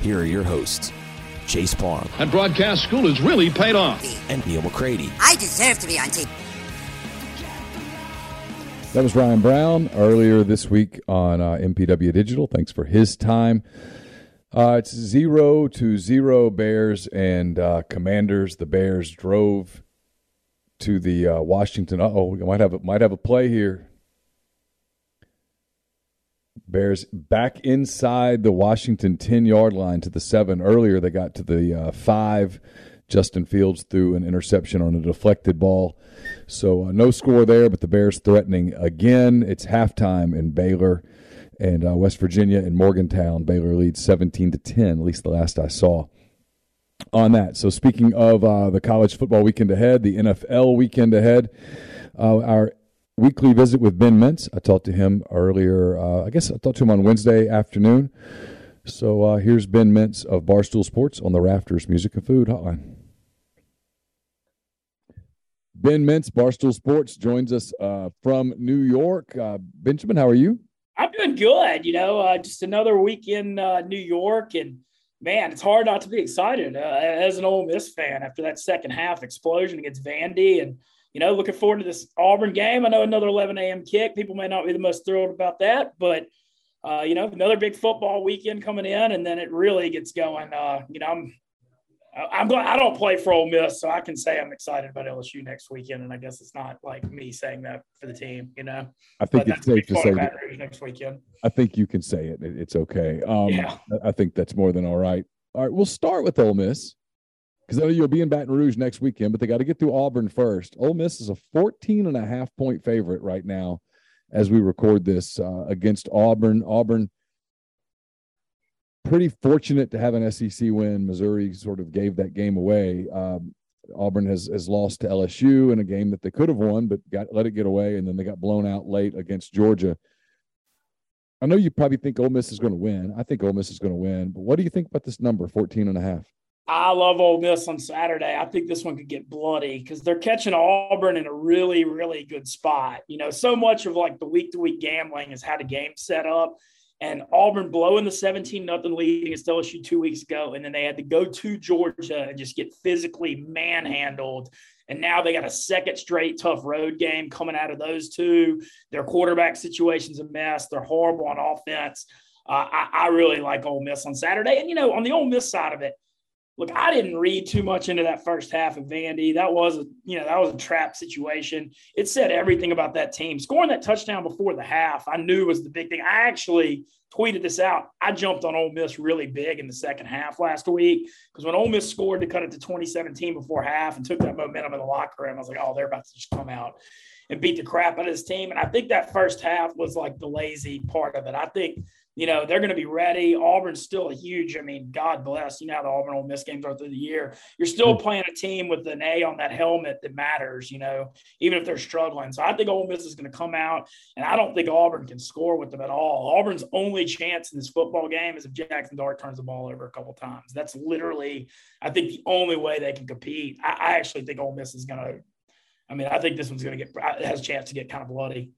here are your hosts, Chase Parham. And broadcast school has really paid off. and Neil McCready. I deserve to be on TV. That was Ryan Brown earlier this week on uh, MPW Digital. Thanks for his time. Uh, it's zero to zero Bears and uh, Commanders. The Bears drove to the uh, Washington. Oh, we might have a, might have a play here. Bears back inside the Washington ten yard line to the seven. Earlier they got to the uh, five. Justin Fields threw an interception on a deflected ball. So uh, no score there, but the Bears threatening again. It's halftime in Baylor and uh, West Virginia and Morgantown. Baylor leads 17 to 10, at least the last I saw on that. So speaking of uh, the college football weekend ahead, the NFL weekend ahead, uh, our weekly visit with Ben Mintz. I talked to him earlier. Uh, I guess I talked to him on Wednesday afternoon. So uh, here's Ben Mintz of Barstool Sports on the Rafters Music and Food Hotline. Ben Mintz, Barstool Sports, joins us uh, from New York. Uh, Benjamin, how are you? I'm doing good. You know, uh, just another week in uh, New York, and man, it's hard not to be excited as an Ole Miss fan after that second half explosion against Vandy, and you know, looking forward to this Auburn game. I know another 11 a.m. kick. People may not be the most thrilled about that, but uh, you know, another big football weekend coming in, and then it really gets going. Uh, you know, I'm I'm glad I don't play for Ole Miss, so I can say I'm excited about LSU next weekend. And I guess it's not like me saying that for the team, you know. I think But it's safe to say that. Next weekend. I think you can say it. It- It's okay. Um, Yeah. I- I think that's more than all right. All right, we'll start with Ole Miss because I know you'll be in Baton Rouge next weekend, but they got to get through Auburn first. Ole Miss is a 14 and a half point favorite right now as we record this uh, against Auburn. Auburn, pretty fortunate to have an SEC win. Missouri sort of gave that game away. Um, Auburn has, has lost to LSU in a game that they could have won, but got let it get away, and then they got blown out late against Georgia. I know you probably think Ole Miss is going to win. I think Ole Miss is going to win. But what do you think about this number, 14 and a half? I love Ole Miss on Saturday. I think this one could get bloody because they're catching Auburn in a really, really good spot. You know, so much of like the week to week gambling is how the game set up. And Auburn blowing the 17 nothing lead against LSU two weeks ago. And then they had to go to Georgia and just get physically manhandled. And now they got a second straight tough road game coming out of those two. Their quarterback situation's a mess. They're horrible on offense. Uh, I, I really like Ole Miss on Saturday. And, you know, on the Ole Miss side of it, look, I didn't read too much into that first half of Vandy. That was a, you know, that was a trap situation. It said everything about that team. Scoring that touchdown before the half, I knew was the big thing. I actually tweeted this out. I jumped on Ole Miss really big in the second half last week because when Ole Miss scored to cut it to 2017 before half and took that momentum in the locker room, I was like, oh, they're about to just come out and beat the crap out of this team. And I think that first half was like the lazy part of it. I think you know, they're going to be ready. Auburn's still a huge, I mean, God bless. You know how the Auburn Ole Miss games are through the year. You're still mm. playing a team with an A on that helmet that matters, you know, even if they're struggling. So I think Ole Miss is going to come out, and I don't think Auburn can score with them at all. Auburn's only chance in this football game is if Jackson Dart turns the ball over a couple times. That's literally, I think, the only way they can compete. I, I actually think Ole Miss is going to I mean, I think this one's going to get has a chance to get kind of bloody.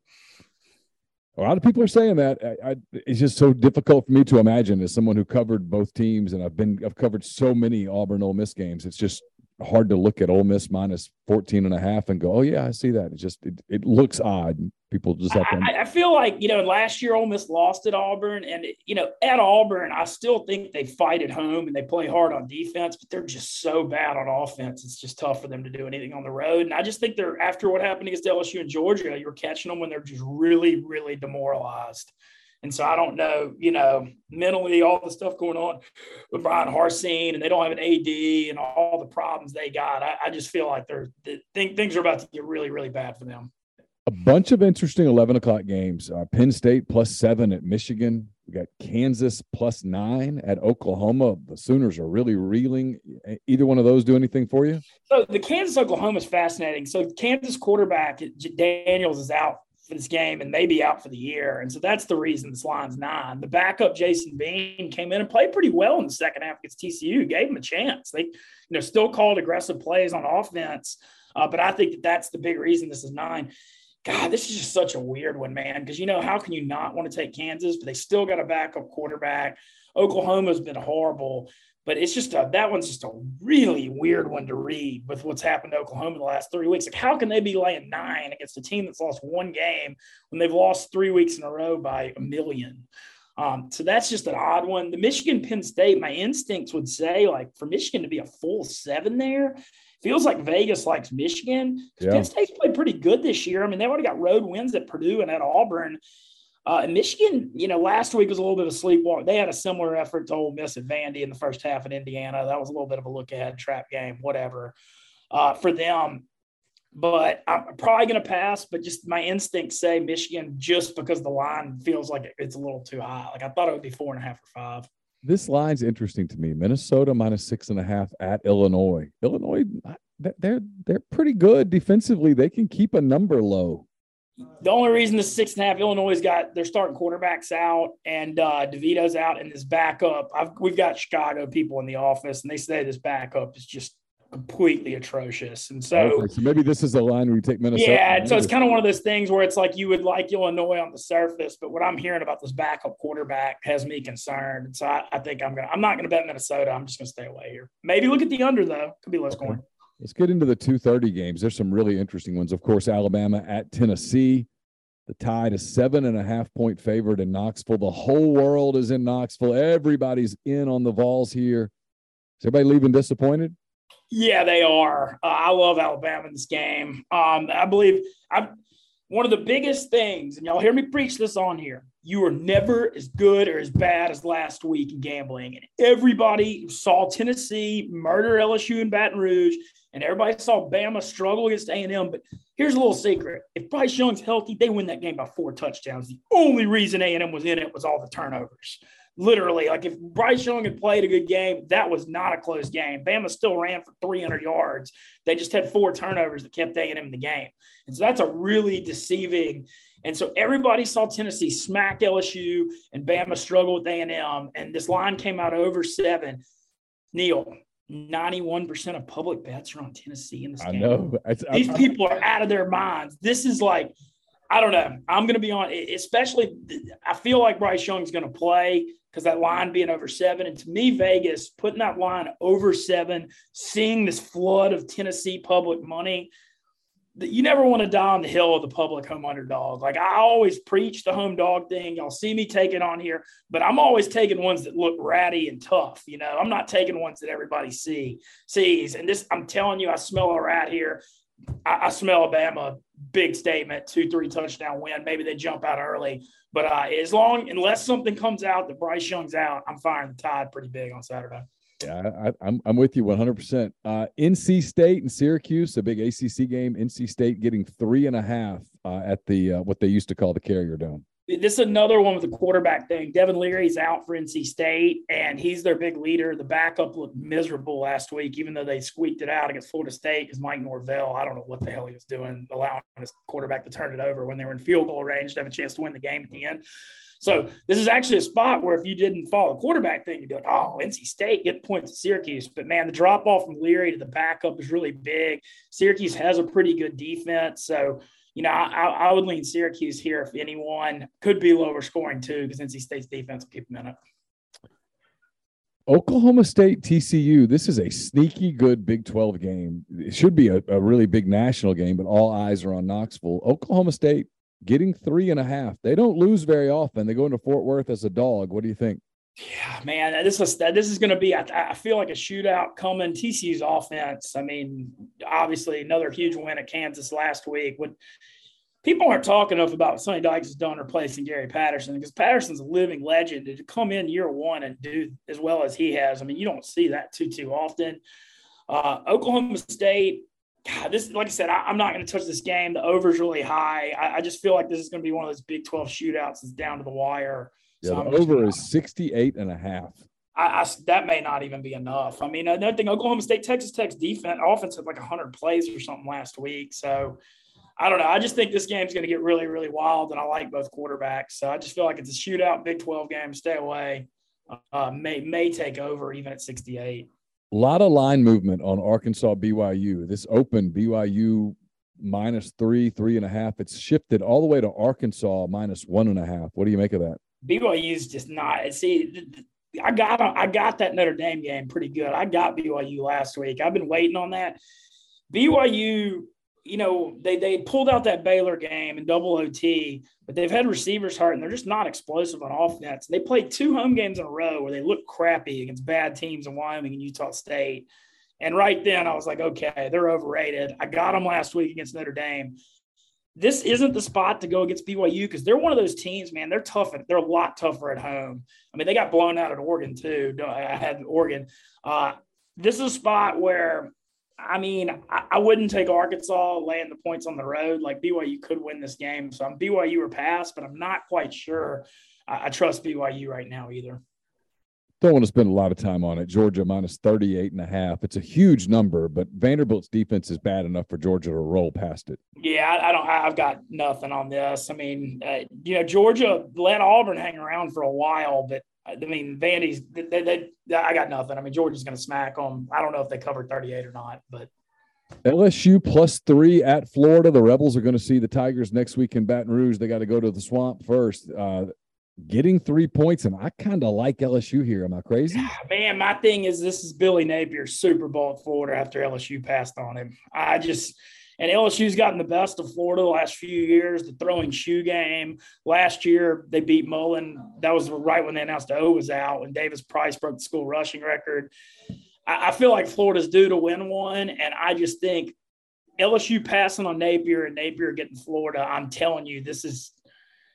A lot of people are saying that. I, I, it's just so difficult for me to imagine as someone who covered both teams, and I've been I've covered so many Auburn Ole Miss games. It's just hard to look at Ole Miss minus 14 and a half and go, oh yeah, I see that. It just it, it looks odd. People just have to. I, I, feel like you know last year Ole Miss lost at Auburn, and you know at Auburn I still think they fight at home and they play hard on defense, but they're just so bad on offense. It's just tough for them to do anything on the road. And I just think they're after what happened against LSU and Georgia, you're catching them when they're just really really demoralized. And so I don't know, you know, mentally all the stuff going on with Bryan Harsin and they don't have an AD and all the problems they got. I, I just feel like they're the, things are about to get really, really bad for them. A bunch of interesting 11 o'clock games. Uh, Penn State plus seven at Michigan. We got Kansas plus nine at Oklahoma. The Sooners are really reeling. Either one of those do anything for you? So the Kansas Oklahoma is fascinating. So Kansas quarterback Daniels is out for this game and maybe out for the year. And so that's the reason this line's nine. The backup Jason Bean came in and played pretty well in the second half against TCU, gave him a chance. They, you know, still called aggressive plays on offense. Uh, but I think that that's the big reason this is nine. God, this is just such a weird one, man. Because you know, how can you not want to take Kansas? But they still got a backup quarterback. Oklahoma's been horrible. But it's just a, that one's just a really weird one to read with what's happened to Oklahoma in the last three weeks. Like, how can they be laying nine against a team that's lost one game when they've lost three weeks in a row by a million? Um, so that's just an odd one. The Michigan Penn State, my instincts would say, like, for Michigan to be a full seven there, feels like Vegas likes Michigan. Yeah. Penn State's played pretty good this year. I mean, they already got road wins at Purdue and at Auburn. Uh, Michigan, you know, last week was a little bit of sleepwalk. They had a similar effort to Ole Miss at Vandy in the first half in Indiana. That was a little bit of a look ahead trap game, whatever, uh, for them. But I'm probably going to pass. But just my instincts say Michigan, just because the line feels like it's a little too high. Like I thought it would be four and a half or five. This line's interesting to me. Minnesota minus six and a half at Illinois. Illinois, they're they're pretty good defensively. They can keep a number low the only reason the six and a half Illinois got their starting quarterbacks out and uh, DeVito's out and this backup. I've, we've got Chicago people in the office and they say this backup is just completely atrocious. And so, okay, so maybe this is a line where you take Minnesota. Yeah, so it's kind of one of those things where it's like you would like Illinois on the surface, but what I'm hearing about this backup quarterback has me concerned. And so I, I think I'm gonna I'm not gonna bet Minnesota. I'm just gonna stay away here. Maybe look at the under though. Could be less okay. going. Let's get into the 230 games. There's some really interesting ones. Of course, Alabama at Tennessee. The tide is seven and a half point favorite in Knoxville. The whole world is in Knoxville. Everybody's in on the Vols here. Is everybody leaving disappointed? Yeah, they are. Uh, I love Alabama in this game. Um, I believe I'm one of the biggest things, and y'all hear me preach this on here. You are never as good or as bad as last week in gambling. And everybody saw Tennessee murder LSU in Baton Rouge and everybody saw Bama struggle against A&M. But here's a little secret: if Bryce Young's healthy, they win that game by four touchdowns. The only reason A&M was in it was all the turnovers. Literally, like if Bryce Young had played a good game, that was not a close game. Bama still ran for 300 yards. They just had four turnovers that kept A&M in the game, and so that's a really deceiving. And so everybody saw Tennessee smack LSU and Bama struggle with A&M, and this line came out over seven. Neil, 91% of public bets are on Tennessee in this game. I know. These I, people are out of their minds. This is like, I don't know. I'm going to be on, especially, I feel like Bryce Young's going to play because that line being over seven. And to me, Vegas putting that line over seven, seeing this flood of Tennessee public money, you never want to die on the hill of the public home underdog. Like I always preach the home dog thing. Y'all see me taking on here, but I'm always taking ones that look ratty and tough. You know, I'm not taking ones that everybody see sees. And this, I'm telling you, I smell a rat here. I, I smell Alabama big statement, two, three touchdown win. Maybe they jump out early, but uh, as long unless something comes out that Bryce Young's out, I'm firing the tide pretty big on Saturday. Yeah, I, am I'm, I'm with you 100%. Uh, NC State and Syracuse, a big ACC game. NC State getting three and a half uh, at the uh, what they used to call the Carrier Dome. This is another one with the quarterback thing. Devin Leary's out for NC State, and he's their big leader. The backup looked miserable last week, even though they squeaked it out against Florida State. Because Mike Norvell, I don't know what the hell he was doing, allowing his quarterback to turn it over when they were in field goal range to have a chance to win the game at the end. So this is actually a spot where if you didn't follow the quarterback thing, you'd be like, oh, NC State get points at Syracuse. But man, the drop off from Leary to the backup is really big. Syracuse has a pretty good defense. So, you know, I, I would lean Syracuse here if anyone could be lower scoring too, because NC State's defense will keep them in it. Oklahoma State TCU. This is a sneaky good Big 12 game. It should be a, a really big national game, but all eyes are on Knoxville. Oklahoma State getting three and a half. They don't lose very often. They go into Fort Worth as a dog. What do you think? Yeah, man, this is this is going to be. I, I, feel like a shootout coming. TCU's offense. I mean, obviously another huge win at Kansas last week. What people aren't talking enough about Sonny Dykes has done replacing Gary Patterson because Patterson's a living legend. To come in year one and do as well as he has, I mean, you don't see that too too often. Uh, Oklahoma State, God, this, like I said, I, am not going to touch this game. The over's really high. I, I just feel like this is going to be one of those Big 12 shootouts that's down to the wire. Yeah, so the over is 68 and a half. I, I, that may not even be enough. I mean, another thing, Oklahoma State, Texas Tech's defense offense had like 100 plays or something last week. So I don't know. I just think this game's going to get really, really wild, and I like both quarterbacks. So I just feel like it's a shootout, Big 12 game. Stay away. Uh, may may take over even at 68 a lot of line movement on Arkansas BYU. This open BYU minus three, three and a half. It's shifted all the way to Arkansas minus one and a half. What do you make of that? BYU's just not. See, I got I got that Notre Dame game pretty good. I got BYU last week. I've been waiting on that. BYU you know, they they pulled out that Baylor game in double OT, but they've had receivers hurt and they're just not explosive on offense. They played two home games in a row where they looked crappy against bad teams in Wyoming and Utah State. And right then I was like, okay, they're overrated. I got them last week against Notre Dame. This isn't the spot to go against BYU because they're one of those teams, man. They're tough. They're a lot tougher at home. I mean, they got blown out at Oregon too. I had Oregon. Uh, this is a spot where I mean, I, I, wouldn't take Arkansas laying the points on the road. Like BYU could win this game. So I'm BYU or pass, but I'm not quite sure I, I trust BYU right now either. Don't want to spend a lot of time on it. Georgia minus 38 and a half. It's a huge number, but Vanderbilt's defense is bad enough for Georgia to roll past it. Yeah, I, I don't. I've got nothing on this. I mean, uh, you know, Georgia let Auburn hang around for a while, but I mean, Vandy's, they, they, they, I got nothing. I mean, Georgia's going to smack them. I don't know if they covered 38 or not, but. LSU plus three at Florida. The Rebels are going to see the Tigers next week in Baton Rouge. They got to go to the swamp first. Uh, getting three points, and I kind of like LSU here. Am I crazy? Man, my thing is this is Billy Napier's Super Bowl at Florida after LSU passed on him. I just – and LSU's gotten the best of Florida the last few years. The throwing shoe game last year, they beat Mullen. That was right when they announced the O was out, and Davis Price broke the school rushing record. I, I feel like Florida's due to win one, and I just think LSU passing on Napier and Napier getting Florida. I'm telling you, this is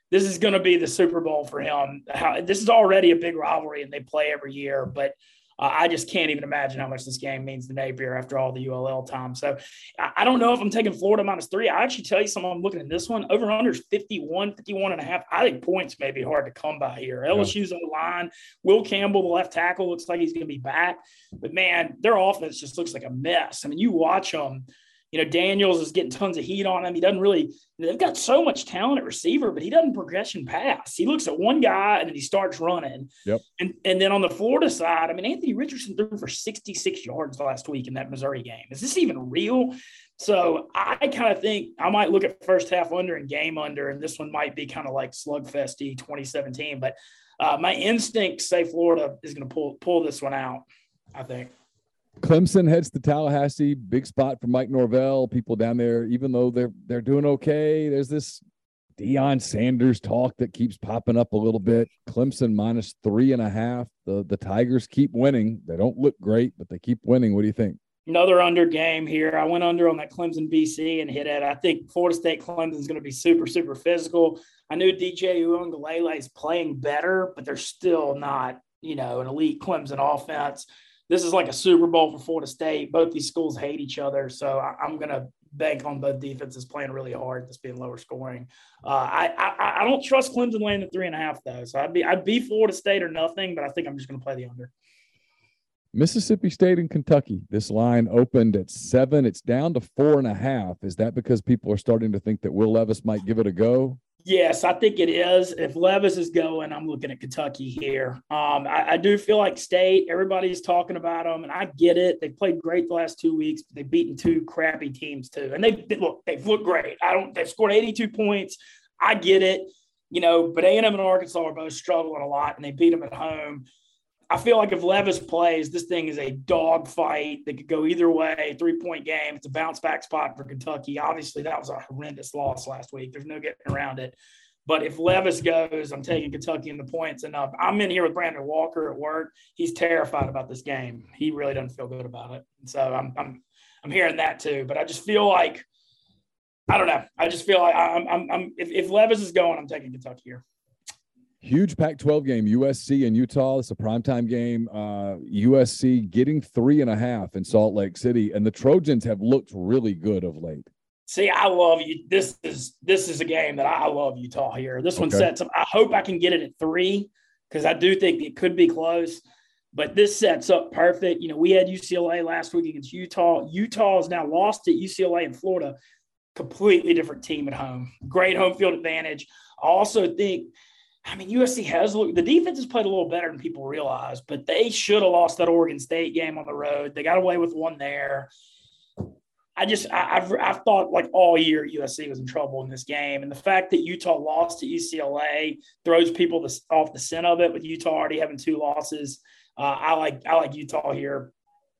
this is going to be the Super Bowl for him. How, this is already a big rivalry, and they play every year, but uh, I just can't even imagine how much this game means to Napier after all the ULL time. So I, I, don't know if I'm taking Florida minus three. I actually tell you something. I'm looking at this one. Over under is 51, 51 and a half. I think points may be hard to come by here. LSU's on the line. Will Campbell, the left tackle, looks like he's going to be back. But man, their offense just looks like a mess. I mean, you watch them you know, Daniels is getting tons of heat on him. He doesn't really, they've got so much talent at receiver, but he doesn't progression pass. He looks at one guy and then he starts running. Yep. And, and then on the Florida side, I mean, Anthony Richardson threw for 66 yards last week in that Missouri game. Is this even real? So I kind of think I might look at first half under and game under, and this one might be kind of like slugfesty 2017. But uh, my instincts say Florida is going to pull pull this one out. I think. Clemson heads to Tallahassee. Big spot for Mike Norvell. People down there, even though they're they're doing okay, there's this Deion Sanders talk that keeps popping up a little bit. Clemson minus three and a half. The the Tigers keep winning. They don't look great, but they keep winning. What do you think? Another under game here. I went under on that Clemson BC and hit it. I think Florida State Clemson is going to be super, super physical. I knew DJ Uiagalelei is playing better, but they're still not, you know, an elite Clemson offense this is like a Super Bowl for Florida State. Both these schools hate each other, so I, am going to bank on both defenses playing really hard. This being lower scoring. Uh, I, I, I don't trust Clemson laying the three and a half though. So I'd be I'd be Florida State or nothing, but I think I'm just going to play the under. Mississippi State and Kentucky. This line opened at seven. It's down to four and a half. Is that because people are starting to think that Will Levis might give it a go? Yes, I think it is. If Levis is going, I'm looking at Kentucky here. Um, I, I, do feel like State. Everybody's talking about them, and I get it. They played great the last two weeks, but they've beaten two crappy teams too, and they, they look they've looked great. I don't. They've scored 82 points. I get it, you know. But A&M and Arkansas are both struggling a lot, and they beat them at home. I feel like if Levis plays, this thing is a dog fight that could go either way. Three point game. It's a bounce back spot for Kentucky. Obviously, that was a horrendous loss last week. There's no getting around it. But if Levis goes, I'm taking Kentucky in the points enough. I'm in here with Brandon Walker at work. He's terrified about this game. He really doesn't feel good about it. So I'm I'm I'm hearing that too. But I just feel like I don't know. I just feel like I'm I'm, I'm if, if Levis is going, I'm taking Kentucky here. Huge Pac 12 game, USC and Utah. It's a primetime game. Uh, USC getting three and a half in Salt Lake City, and the Trojans have looked really good of late. See, I love you. This is this is a game that I love Utah here. This one sets up. I hope I can get it at three because I do think it could be close. But this sets up perfect. You know, we had UCLA last week against Utah. Utah has now lost at UCLA in Florida. Completely different team at home. Great home field advantage. I also think I mean, USC has looked, the defense has played a little better than people realize, but they should have lost that Oregon State game on the road. They got away with one there. I just, I, have I've thought like all year USC was in trouble in this game. And the fact that Utah lost to UCLA throws people off the scent of it with Utah already having two losses. Uh, I like, I like Utah here.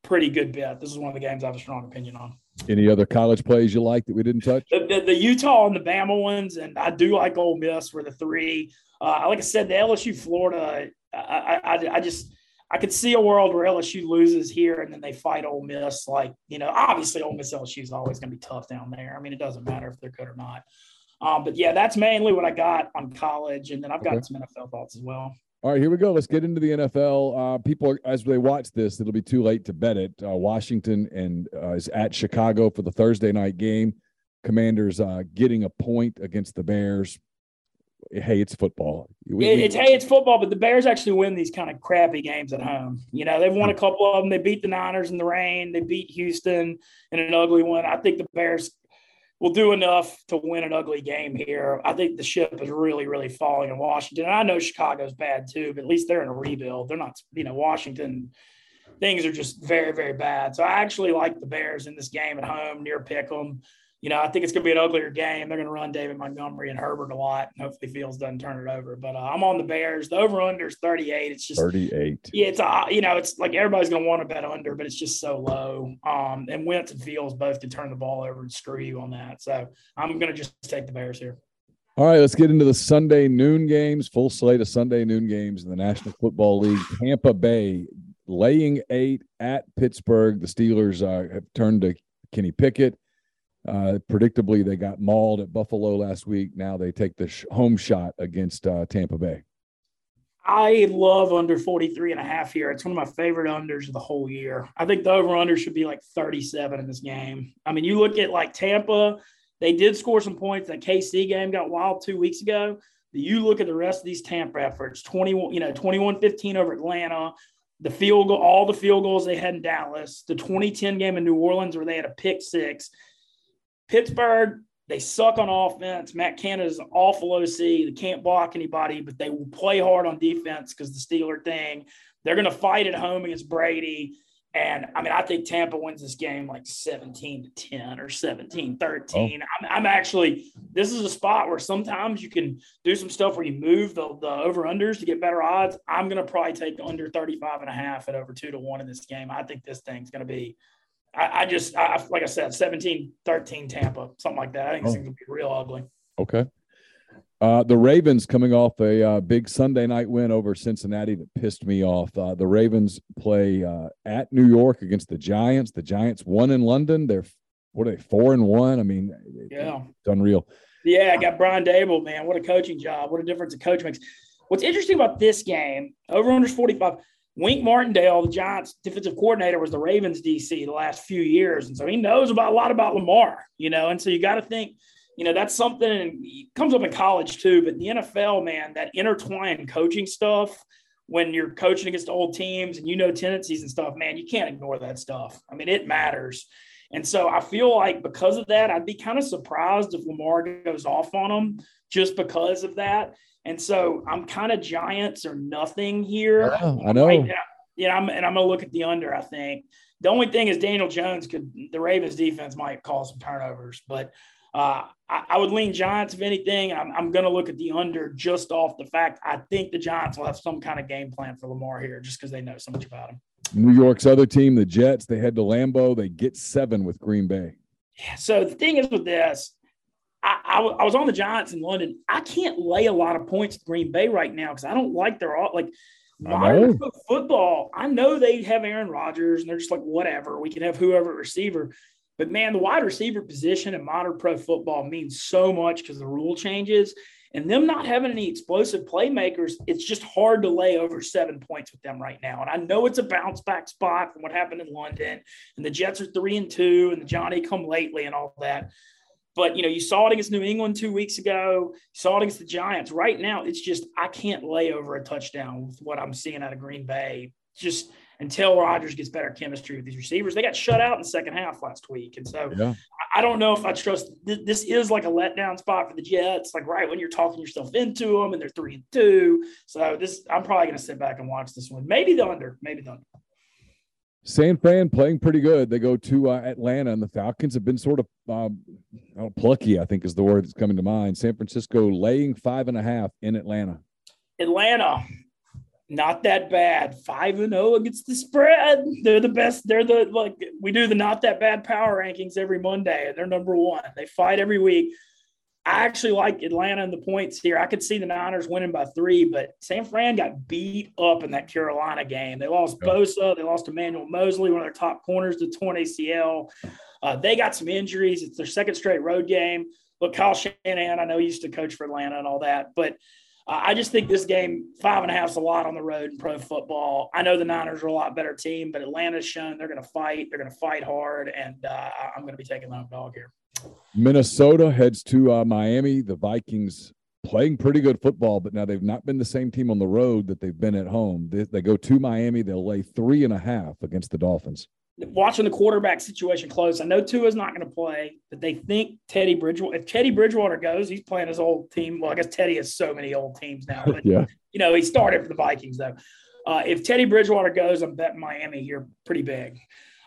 Pretty good bet. This is one of the games I have a strong opinion on. Any other college plays you like that we didn't touch? The, the, the Utah and the Bama ones, and I do like Ole Miss were the three. Uh, like I said, the LSU Florida, I, I, I, just I could see a world where LSU loses here and then they fight Ole Miss. Like you know, obviously Ole Miss LSU is always going to be tough down there. I mean, it doesn't matter if they're good or not. Um, but yeah, that's mainly what I got on college, and then I've got okay. some NFL thoughts as well. All right, here we go. Let's get into the NFL. Uh, people, as they watch this, it'll be too late to bet it. Uh, Washington and uh, is at Chicago for the Thursday night game. Commanders uh, getting a point against the Bears hey, it's football. We, it's hey, it's football, but the Bears actually win these kind of crappy games at home. You know, they've won a couple of them. They beat the Niners in the rain. They beat Houston in an ugly one. I think the Bears will do enough to win an ugly game here. I think the ship is really, really falling in Washington. And I know Chicago's bad too, but at least they're in a rebuild. They're not, you know, Washington. Things are just very, very bad. So I actually like the Bears in this game at home near Pick'em you know, I think it's going to be an uglier game. They're going to run David Montgomery and Herbert a lot. And hopefully Fields doesn't turn it over. But uh, I'm on the Bears. The over under is 38. It's just 38. Yeah, it's uh, you know, it's like everybody's going to want to bet under, but it's just so low. Um, and Wentz and Fields both can turn the ball over and screw you on that. So I'm going to just take the Bears here. All right, let's get into the Sunday noon games. Full slate of Sunday noon games in the National Football League. Tampa Bay laying eight at Pittsburgh. The Steelers uh, have turned to Kenny Pickett. Uh, predictably, they got mauled at Buffalo last week. Now they take the sh- home shot against uh, Tampa Bay. I love under 43 and a half here. It's one of my favorite unders of the whole year. I think the over under should be like 37 in this game. I mean, you look at like Tampa, they did score some points. That KC game got wild two weeks ago. You look at the rest of these Tampa efforts 21, you know, 21 15 over Atlanta, the field goal, all the field goals they had in Dallas, the 2010 game in New Orleans where they had a pick six. Pittsburgh, they suck on offense. Matt Canada is an awful OC. They can't block anybody, but they will play hard on defense because the Steeler thing. They're going to fight at home against Brady. And I mean, I think Tampa wins this game like 17 to 10 or 17 13. Oh. I'm, I'm, actually, this is a spot where sometimes you can do some stuff where you move the, the over unders to get better odds. I'm going to probably take under 35 and a half at over two to one in this game. I think this thing's going to be I, I just, I, like I said, 17 13 Tampa, something like that. I think oh. it's going to be real ugly. Okay. Uh, the Ravens coming off a uh, big Sunday night win over Cincinnati that pissed me off. Uh, the Ravens play uh, at New York against the Giants. The Giants won in London. They're what are they four and one? I mean, yeah, it's unreal. Yeah, I got Brian Daboll, man. What a coaching job! What a difference a coach makes. What's interesting about this game, over under 45, Wink Martindale, the Giants defensive coordinator, was the Ravens DC the last few years. And so he knows about a lot about Lamar, you know. And so you got to think, you know, that's something and comes up in college too. But the NFL, man, that intertwined coaching stuff when you're coaching against old teams and you know tendencies and stuff, man, you can't ignore that stuff. I mean, it matters. And so I feel like because of that, I'd be kind of surprised if Lamar goes off on them just because of that. And so I'm kind of Giants or nothing here. Yeah, I know. Right yeah, I'm, and I'm going to look at the under, I think. The only thing is Daniel Jones could, the Ravens defense might cause some turnovers, but uh, I, I, would lean Giants if anything. I'm, I'm going to look at the under just off the fact I think the Giants will have some kind of game plan for Lamar here just because they know so much about him. New York's other team, the Jets, they head to Lambeau. They get seven with Green Bay. Yeah, so the thing is with this, I, I, I, was on the Giants in London. I can't lay a lot of points at Green Bay right now because I don't like their all like modern football. I know they have Aaron Rodgers and they're just like whatever. We can have whoever receiver, but man, the wide receiver position in modern pro football means so much because the rule changes and them not having any explosive playmakers. It's just hard to lay over seven points with them right now. And I know it's a bounce back spot from what happened in London, and the Jets are three and two, and the Johnny come lately and all that. But you know, you saw it against New England two weeks ago. You saw it against the Giants. Right now, it's just I can't lay over a touchdown with what I'm seeing out of Green Bay. Just until Rodgers gets better chemistry with these receivers. They got shut out in the second half last week. And so yeah. I don't know if I trust this is like a letdown spot for the Jets, like right when you're talking yourself into them and they're three and two. So this I'm probably gonna sit back and watch this one. Maybe the under, maybe the under. San Fran playing pretty good. They go to uh, Atlanta, and the Falcons have been sort of um, plucky. I think is the word that's coming to mind. San Francisco laying five and a half in Atlanta. Atlanta, not that bad. Five and zero oh against the spread. They're the best. They're the like we do the not that bad power rankings every Monday, and they're number one. They fight every week. I actually like Atlanta and the points here. I could see the Niners winning by three, but San Fran got beat up in that Carolina game. They lost Bosa, they lost Emmanuel Moseley, one of their top corners to torn ACL. Uh, they got some injuries. It's their second straight road game. Look, Kyle Shanahan, I know he used to coach for Atlanta and all that, but I just think this game five and a half is a lot on the road in pro football. I know the Niners are a lot better team, but Atlanta's shown they're going to fight. They're going to fight hard, and uh, I'm going to be taking the dog here. Minnesota heads to uh, Miami. The Vikings playing pretty good football, but now they've not been the same team on the road that they've been at home. They, they go to Miami. They'll lay three and a half against the Dolphins. Watching the quarterback situation close, I know Tua's not going to play, but they think Teddy Bridgewater. If Teddy Bridgewater goes, he's playing his old team. Well, I guess Teddy has so many old teams now, but yeah. you know he started for the Vikings though. Uh, if Teddy Bridgewater goes, I'm betting Miami here pretty big.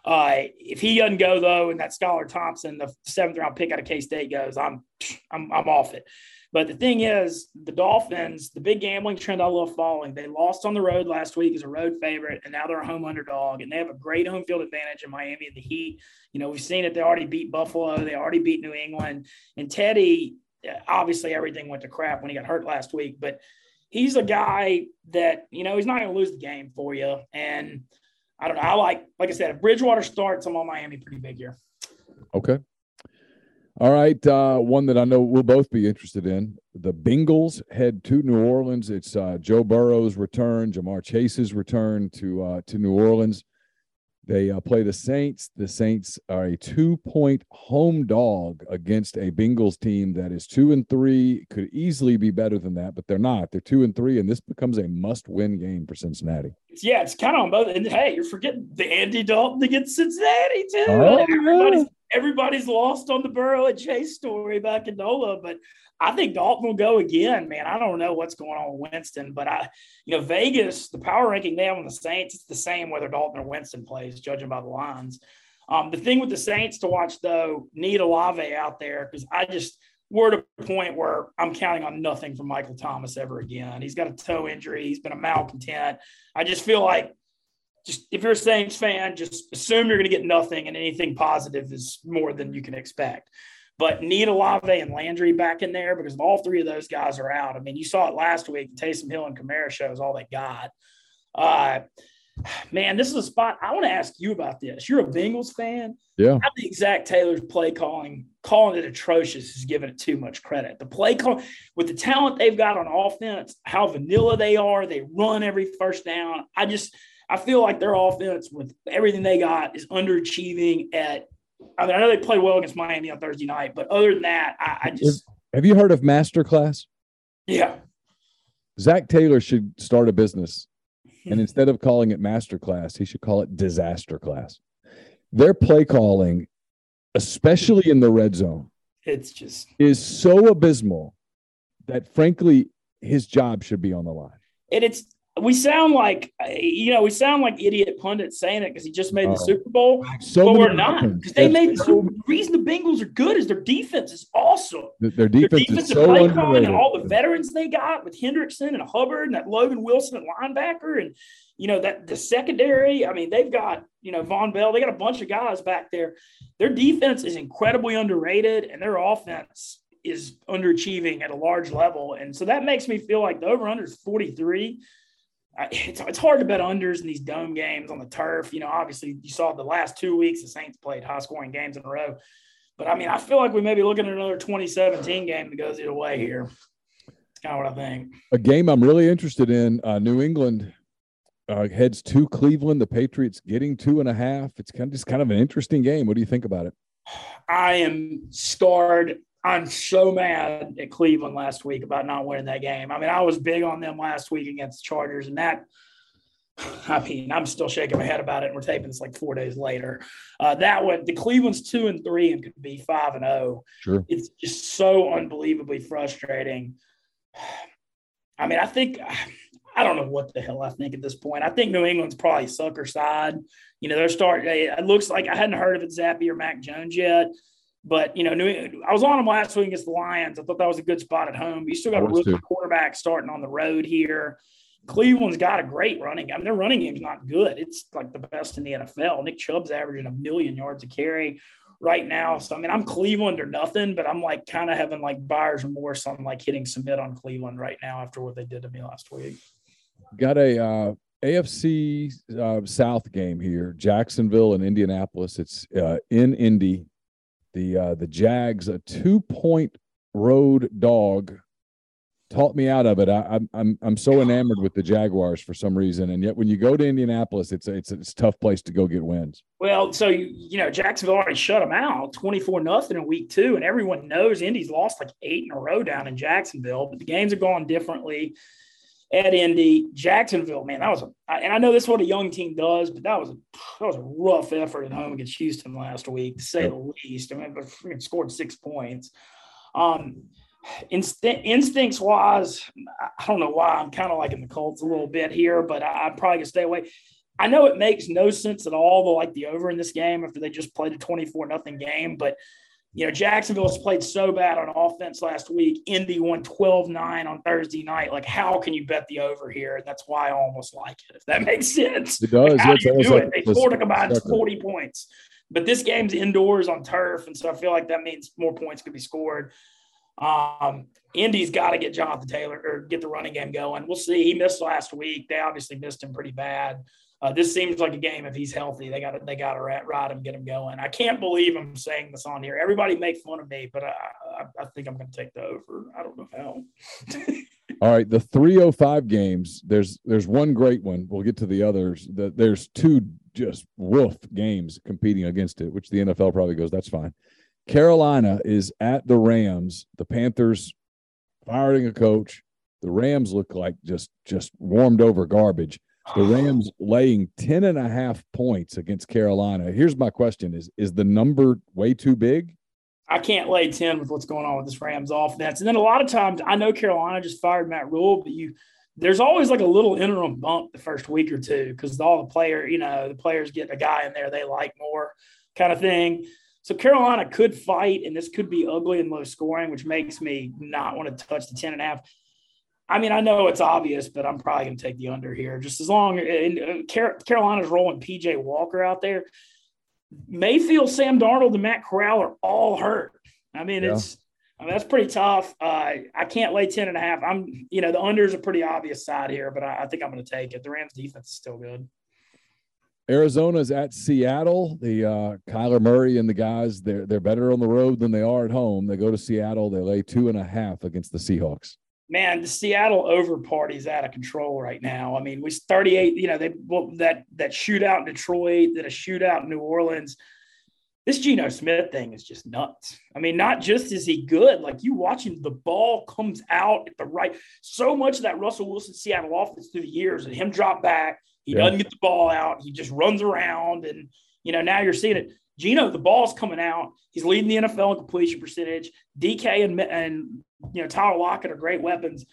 Uh, if he doesn't go though, and that Skylar Thompson, the seventh round pick out of K State goes, I'm, I'm, I'm off it. But the thing is, the Dolphins, the big gambling trend I love following, they lost on the road last week as a road favorite, and now they're a home underdog, and they have a great home field advantage in Miami and the Heat. You know, we've seen it. They already beat Buffalo, they already beat New England, and Teddy. Obviously, everything went to crap when he got hurt last week, but he's a guy that you know he's not going to lose the game for you, and I don't know. I like, like I said, if Bridgewater starts, I'm on Miami pretty big here. Okay. All right. Uh, one that I know we'll both be interested in. The Bengals head to New Orleans. It's uh, Joe Burrow's return, Ja'Marr Chase's return to uh, to New Orleans. They uh, play the Saints. The Saints are a two-point home dog against a Bengals team that is two and three. Could easily be better than that, but they're not. They're two and three, and this becomes a must-win game for Cincinnati. Yeah, it's kind of on both. And hey, you're forgetting the Andy Dalton against Cincinnati too. Oh, everybody's. Everybody's lost on the Burrow and Chase story back in NOLA, but I think Dalton will go again, man. I don't know what's going on with Winston, but I, you know, Vegas, the power ranking they have on the Saints, it's the same whether Dalton or Winston plays, judging by the lines. Um, the thing with the Saints to watch, though, need Olave out there because I just we're at a point where I'm counting on nothing from Michael Thomas ever again. He's got a toe injury. He's been a malcontent. I just feel like just if you're a Saints fan, just assume you're going to get nothing, and anything positive is more than you can expect but need Olave and Landry back in there because all three of those guys are out. I mean, you saw it last week. Taysom Hill and Kamara shows all they got. Uh, man, this is a spot I want to ask you about this. You're a Bengals fan. Yeah. I think Zac Taylor's play calling, calling it atrocious, is giving it too much credit. The play call with the talent they've got on offense, how vanilla they are, they run every first down. I just I feel like their offense with everything they got is underachieving at I, mean, I know they played well against Miami on Thursday night, but other than that, I, I just have you heard of Masterclass? Yeah. Zac Taylor should start a business, and hmm. instead of calling it Masterclass, he should call it Disaster Class. Their play calling especially in the red zone, it's just is so abysmal that frankly his job should be on the line. And it's we sound like you know we sound like idiot pundits saying it because he just made the oh. Super Bowl, so but we're not because they made the Super. The reason the Bengals are good is their defense is awesome. Their defense their is so play underrated. and all the veterans they got with Hendrickson and Hubbard and that Logan Wilson and linebacker and you know that the secondary. I mean they've got you know Vonn Bell. They got a bunch of guys back there. Their defense is incredibly underrated and their offense is underachieving at a large level. And so that makes me feel like the over under is 43 it's, it's hard to bet unders in these dome games on the turf. You know, obviously you saw the last two weeks the Saints played high scoring games in a row. But I mean, I feel like we may be looking at another 2017 game that goes either way here. It's kind of what I think. A game I'm really interested in uh, New England uh, heads to Cleveland. The Patriots getting two and a half. It's kind of just kind of an interesting game. What do you think about it? I am scarred I'm so mad at Cleveland last week about not winning that game. I mean, I was big on them last week against the Chargers, and that, I mean, I'm still shaking my head about it. And we're taping this like four days later. Uh, that one, the Cleveland's two and three and could be five and zero. Oh. Sure, it's just so unbelievably frustrating. I mean, I think I don't know what the hell I think at this point. I think New England's probably sucker side. You know, they're starting. It looks like I hadn't heard of it, Zappe or Mac Jones yet. But you know, I was on them last week against the Lions. I thought that was a good spot at home. You still got a rookie quarterback starting on the road here. Cleveland's got a great running. I mean, their running game's not good. It's like the best in the NFL. Nick Chubb's averaging a million yards a carry right now. So I mean, I'm Cleveland or nothing, but I'm like kind of having like buyer's remorse on like hitting submit on Cleveland right now after what they did to me last week. Got a uh, AFC uh, South game here, Jacksonville and Indianapolis. It's uh, in Indy the uh, the Jags a two point road dog taught me out of it. I, am I'm I'm so enamored with the Jaguars for some reason, and yet when you go to Indianapolis, it's a, it's a, it's a tough place to go get wins. Well, so you you know Jacksonville already shut them out, twenty four nothing in week two, and everyone knows Indy's lost like eight in a row down in Jacksonville, but the games are going differently at Indy, Jacksonville, man, that was a, and I know this is what a young team does, but that was a that was a rough effort at home against Houston last week, to say the least. I mean, but freaking scored six points. Um, instinct, instincts wise, I don't know why I'm kind of like in the Colts a little bit here, but I, I'm probably gonna stay away. I know it makes no sense at all to like the over in this game after they just played a 24 nothing game, but you know, Jacksonville's played so bad on offense last week. Indy won 12 9 on Thursday night. Like, how can you bet the over here? That's why I almost like it, if that makes sense. It does. Like, how do you do it? They scored a combined 40 points. But this game's indoors on turf. And so I feel like that means more points could be scored. Um, Indy's got to get Jonathan Taylor or get the running game going. We'll see. He missed last week. They obviously missed him pretty bad. Uh, this seems like a game if he's healthy, they got to they got to ride him, get him going. I can't believe I'm saying this on here. Everybody make fun of me, but I, I, I think I'm going to take the over. I don't know how. All right, the 305 games. There's there's one great one. We'll get to the others. The, there's two just wolf games competing against it, which the NFL probably goes. That's fine. Carolina is at the Rams. The Panthers firing a coach. The Rams look like just just warmed over garbage. The Rams laying 10 and a half points against Carolina. Here's my question is is the number way too big? I can't lay 10 with what's going on with this Rams offense. And then a lot of times I know Carolina just fired Matt Rhule, but you there's always like a little interim bump the first week or two because all the player, you know, the players get a guy in there they like more kind of thing. So Carolina could fight, and this could be ugly and low scoring, which makes me not want to touch the 10 and a half. I mean, I know it's obvious, but I'm probably going to take the under here. Just as long as uh, Carolina's rolling PJ Walker out there, Mayfield, Sam Darnold, and Matt Corral are all hurt. I mean, yeah. it's I mean, that's pretty tough. Uh, I can't lay 10 and a half. I'm, you know, the under is a pretty obvious side here, but I, I think I'm going to take it. The Rams defense is still good. Arizona's at Seattle. The uh, Kyler Murray and the guys, they're they're better on the road than they are at home. They go to Seattle. They lay two and a half against the Seahawks man, the Seattle over party is out of control right now. I mean, we 38, you know, they well, that that shootout in Detroit, that a shootout in New Orleans. This Geno Smith thing is just nuts. I mean, not just is he good, like you watching the ball comes out at the right. So much of that Russell Wilson Seattle offense through the years and him drop back, he yeah. doesn't get the ball out, he just runs around, and you know now you're seeing it. Geno, the ball's coming out. He's leading the NFL in completion percentage. DK and and you know Tyler Lockett are great weapons.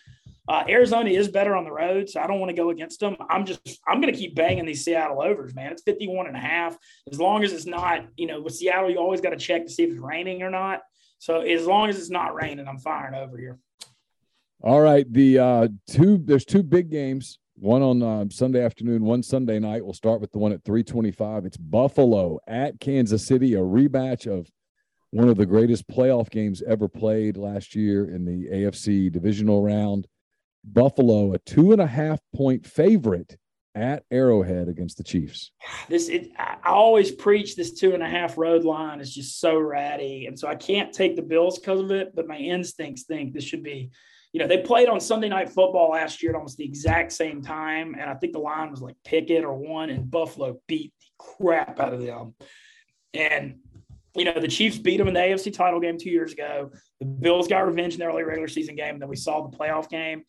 Uh, Arizona is better on the road, so I don't want to go against them. I'm just I'm going to keep banging these Seattle overs, man. It's 51 and a half. As long as it's not, you know, with Seattle, you always got to check to see if it's raining or not. So as long as it's not raining, I'm firing over here. All right, the uh, two there's two big games. One on uh, Sunday afternoon, one Sunday night. We'll start with the one at 325. It's Buffalo at Kansas City, a rematch of one of the greatest playoff games ever played last year in the AFC divisional round. Buffalo, a two and a half point favorite at Arrowhead against the Chiefs. This it, I always preach this two and a half road line is just so ratty, and so I can't take the Bills because of it. But my instincts think this should be. You know, they played on Sunday Night Football last year at almost the exact same time, and I think the line was like pick 'em or one, and Buffalo beat the crap out of them. And you know, the Chiefs beat them in the AFC title game two years ago. The Bills got revenge in the early regular season game. And then we saw the playoff game.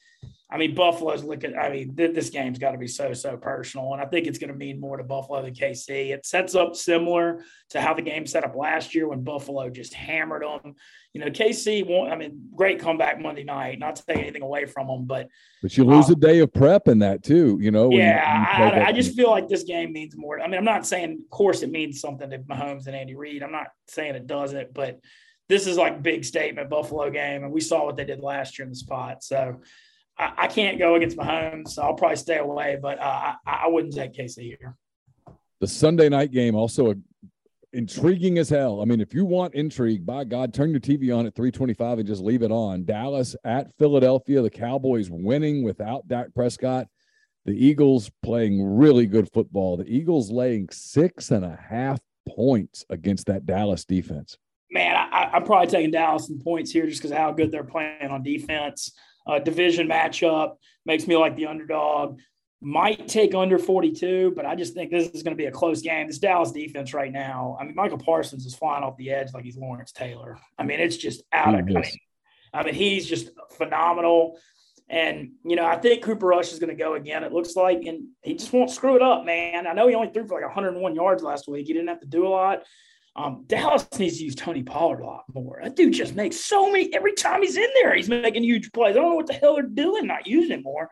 I mean, Buffalo's looking. I mean, th- this game's got to be so so personal, and I think it's going to mean more to Buffalo than KC. It sets up similar to how the game set up last year when Buffalo just hammered them. You know, KC. Won, I mean, great comeback Monday night. Not to take anything away from them, but but you lose um, a day of prep in that too. You know. Yeah, you, you I, I just feel like this game means more. I mean, I'm not saying, of course, it means something to Mahomes and Andy Reid. I'm not saying it doesn't, but this is like big statement Buffalo game, and we saw what they did last year in the spot. So I, I can't go against Mahomes, so I'll probably stay away. But uh, I, I wouldn't take KC here. The Sunday night game also a, intriguing as hell. I mean, if you want intrigue, by God, turn your TV on at 325 and just leave it on. Dallas at Philadelphia, the Cowboys winning without Dak Prescott. The Eagles playing really good football. The Eagles laying six and a half points against that Dallas defense. Man, I, am probably taking Dallas in points here just because of how good they're playing on defense uh, division matchup. Makes me like the underdog. Might take under 42, but I just think this is going to be a close game. This Dallas defense right now, I mean, Micah Parsons is flying off the edge like he's Lawrence Taylor. I mean, it's just out of. I mean, I mean, he's just phenomenal. And, you know, I think Cooper Rush is going to go again, it looks like, and he just won't screw it up, man. I know he only threw for like 101 yards last week. He didn't have to do a lot. Um, Dallas needs to use Tony Pollard a lot more. That dude just makes so many every time he's in there, he's making huge plays. I don't know what the hell they're doing, not using him more.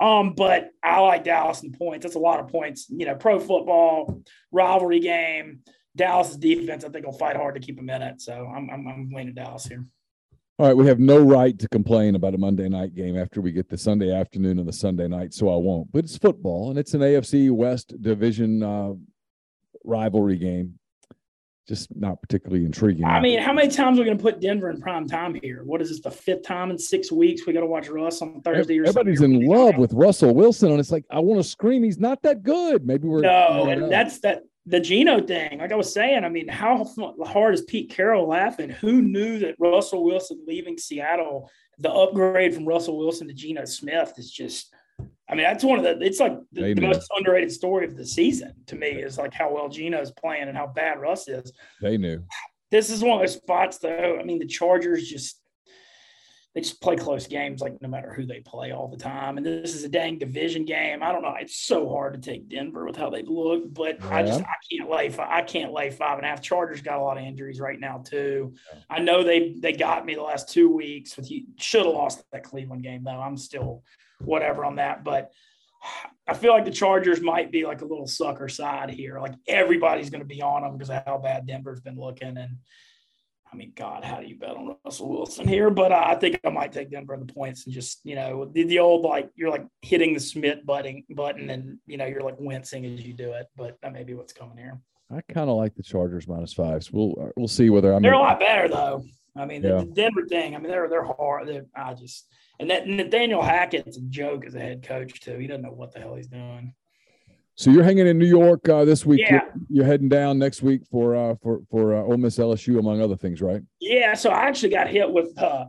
Um, but I like Dallas in points. That's a lot of points. You know, pro football, rivalry game. Dallas's defense, I think, will fight hard to keep them in it. So I'm, I'm, I'm leaning Dallas here. All right, we have no right to complain about a Monday night game after we get the Sunday afternoon and the Sunday night, so I won't. But it's football, and it's an AFC West division uh, rivalry game just not particularly intriguing. I mean, how many times are we going to put Denver in prime time here? What is this, the fifth time in six weeks? We got to watch Russ on Thursday or Everybody's in love with Russell Wilson, and it's like, I want to scream, he's not that good. Maybe we're. No, and that's that the Geno thing. Like I was saying, I mean, how hard is Pete Carroll laughing? Who knew that Russell Wilson leaving Seattle, the upgrade from Russell Wilson to Geno Smith is just I mean, that's one of the. It's like the, the, most underrated story of the season to me is like how well Geno's playing and how bad Russ is. They knew. This is one of those spots, though. I mean, the Chargers just they just play close games, like no matter who they play all the time. And this is a dang division game. I don't know. It's so hard to take Denver with how they look, but yeah. I just I can't lay five. I can't lay five and a half. Chargers got a lot of injuries right now too. I know they they got me the last two weeks. With you should have lost that Cleveland game though. I'm still whatever on that. But I feel like the Chargers might be like a little sucker side here. Like everybody's going to be on them because of how bad Denver's been looking. And I mean, God, how do you bet on Russell Wilson here? But I think I might take Denver in the points and just, you know, the, the old like you're like hitting the Smith button button and you know you're like wincing as you do it. But that may be what's coming here. I kind of like the Chargers minus fives. We'll we'll see whether I'm. They're a lot better though. I mean, yeah. the, the Denver thing. I mean, they're they're hard. They're, I just and that Nathaniel Hackett's a joke as a head coach too. He doesn't know what the hell he's doing. So you're hanging in New York uh, this week. Yeah. You're, you're, heading down next week for uh, for for uh, Ole Miss LSU among other things, right? Yeah. So I actually got hit with. Uh,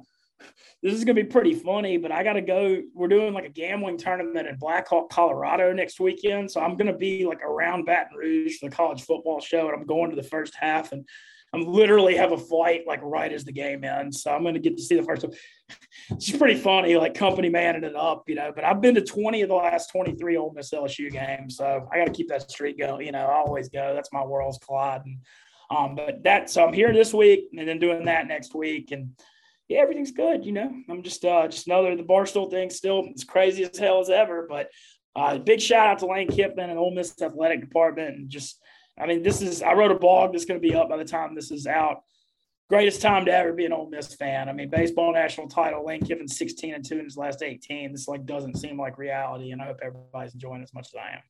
this is gonna be pretty funny, but I got to go. We're doing like a gambling tournament in Blackhawk, Colorado next weekend. So I'm gonna be like around Baton Rouge for the college football show, and I'm going to the first half and I'm literally have a flight like right as the game ends. So I'm going to get to see the first one. It's pretty funny, like company manning it up, you know. But I've been to 20 of the last 23 Ole Miss LSU games, so I got to keep that streak going. You know, I always go. That's my world's collide. And Um, but that so I'm here this week and then doing that next week, and yeah, everything's good. You know, I'm just uh, just know that the Barstool thing still as crazy as hell as ever. But uh, big shout out to Lane Kiffin and Ole Miss athletic department, and just I mean, this is I wrote a blog that's going to be up by the time this is out. Greatest time to ever be an Ole Miss fan. I mean, baseball national title. Lane Kiffin 16 and two in his last 18. This like doesn't seem like reality, and I hope everybody's enjoying as much as I am.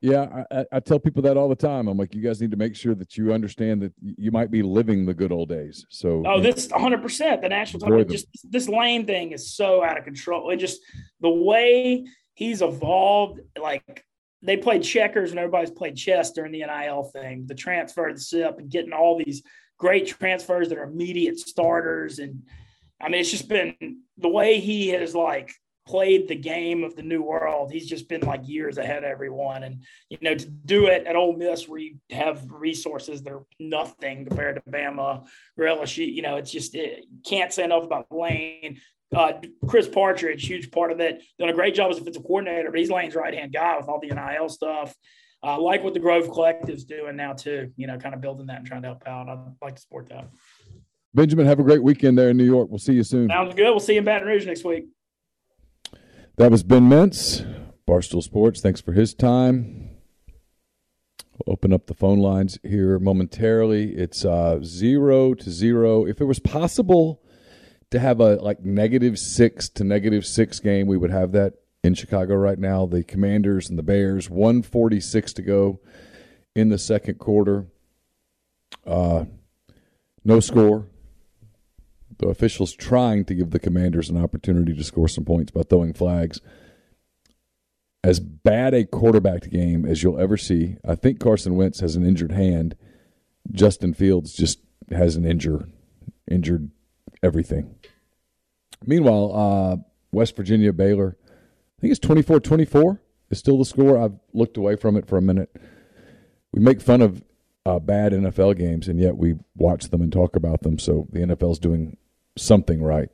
Yeah, I, I, tell people that all the time. I'm like, you guys need to make sure that you understand that you might be living the good old days. So, oh, this 100 percent the national title. Just this Lane thing is so out of control. It just the way he's evolved. Like they played checkers and everybody's played chess during the NIL thing, the transfer, the SIP, and getting all these great transfers that are immediate starters. And I mean, it's just been the way he has like played the game of the new world. He's just been like years ahead of everyone. And, you know, to do it at Ole Miss where you have resources that are nothing compared to Bama or LSU, you know, it's just, it, can't say enough about Lane. Uh, Chris Partridge, huge part of it, done a great job as a defensive coordinator, but he's Lane's right hand guy with all the NIL stuff. Uh, like what the Grove Collective's doing now too, you know, kind of building that and trying to help out. I'd like to support that. Benjamin, have a great weekend there in New York. We'll see you soon. Sounds good. We'll see you in Baton Rouge next week. That was Ben Mintz, Barstool Sports. Thanks for his time. We'll open up the phone lines here momentarily. It's uh, zero to zero. If it was possible to have a like negative six to negative six game, we would have that in Chicago right now. The Commanders and the Bears, one forty six to go in the second quarter. Uh, no score the officials trying to give the commanders an opportunity to score some points by throwing flags. As bad a quarterback game as you'll ever see. I think Carson Wentz has an injured hand. Justin Fields just has an injured injured everything. Meanwhile, uh, West Virginia Baylor, I think it's 24-24 is still the score. I've looked away from it for a minute. We make fun of uh, bad NFL games, and yet we watch them and talk about them. So the NFL's doing something right.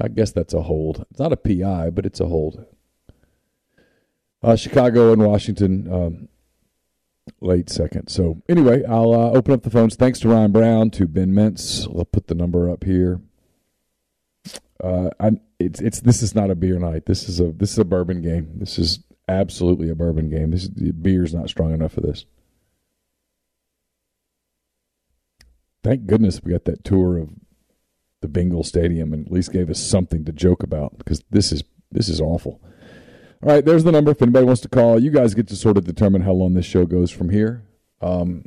I guess that's a hold. It's not a PI, but it's a hold. Uh, Chicago and Washington, um, late second. So anyway, I'll uh, open up the phones. Thanks to Ryan Brown, to Ben Mintz. I'll put the number up here. Uh, I, it's it's this is not a beer night. This is a this is a bourbon game. This is absolutely a bourbon game. This beer's not strong enough for this. Thank goodness we got that tour of the Bengal Stadium and at least gave us something to joke about because this is this is awful. All right, there's the number. If anybody wants to call, you guys get to sort of determine how long this show goes from here. Um,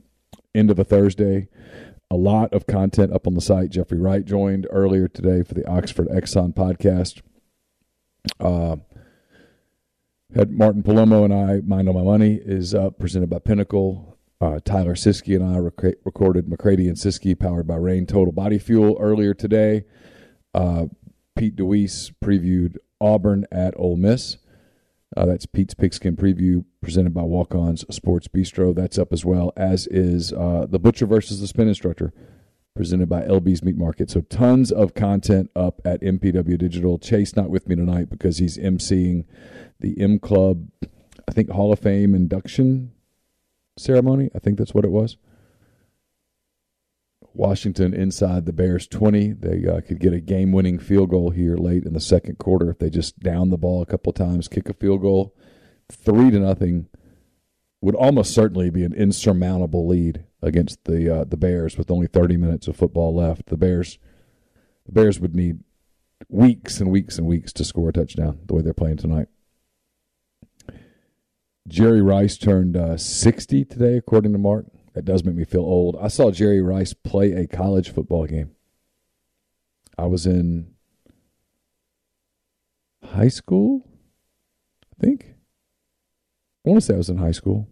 end of a Thursday. A lot of content up on the site. Jeffrey Wright joined earlier today for the Oxford Exxon podcast. Uh, had Martin Palomo and I, Mind on My Money, is up, presented by Pinnacle. Uh, Tyler Siski and I rec- recorded McCready and Siski, powered by Rain Total Body Fuel, earlier today. Uh, Pete DeWeese previewed Auburn at Ole Miss. Uh, that's Pete's Pigskin Preview, presented by Walk On's Sports Bistro. That's up as well, as is uh, The Butcher versus the Spin Instructor, presented by LB's Meat Market. So tons of content up at MPW Digital. Chase not with me tonight because he's emceeing the M Club, I think Hall of Fame induction ceremony. I think that's what it was. Washington inside the Bears 20. They uh, could get a game winning field goal here late in the second quarter if they just down the ball a couple times, kick a field goal. Three to nothing would almost certainly be an insurmountable lead against the uh, the Bears with only 30 minutes of football left. The Bears the Bears would need weeks and weeks and weeks to score a touchdown the way they're playing tonight. Jerry Rice turned uh, 60 today, according to Mark. That does make me feel old. I saw Jerry Rice play a college football game. I was in high school, I think. I want to say I was in high school.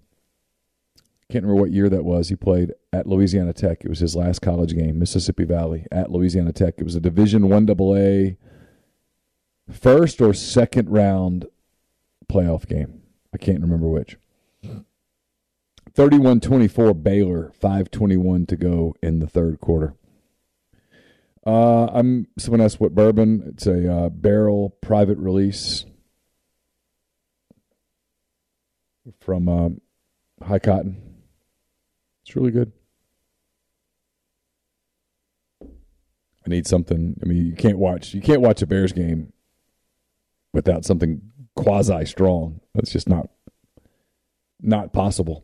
Can't remember what year that was. He played at Louisiana Tech. It was his last college game, Mississippi Valley at Louisiana Tech. It was a Division One AA first or second round playoff game. I can't remember which. 31-24 Baylor, 521 to go in the third quarter. Uh, I'm someone asked what bourbon. It's a uh, barrel private release from uh, High Cotton. It's really good. I need something. I mean, you can't watch you can't watch a Bears game without something quasi strong. That's just not not possible.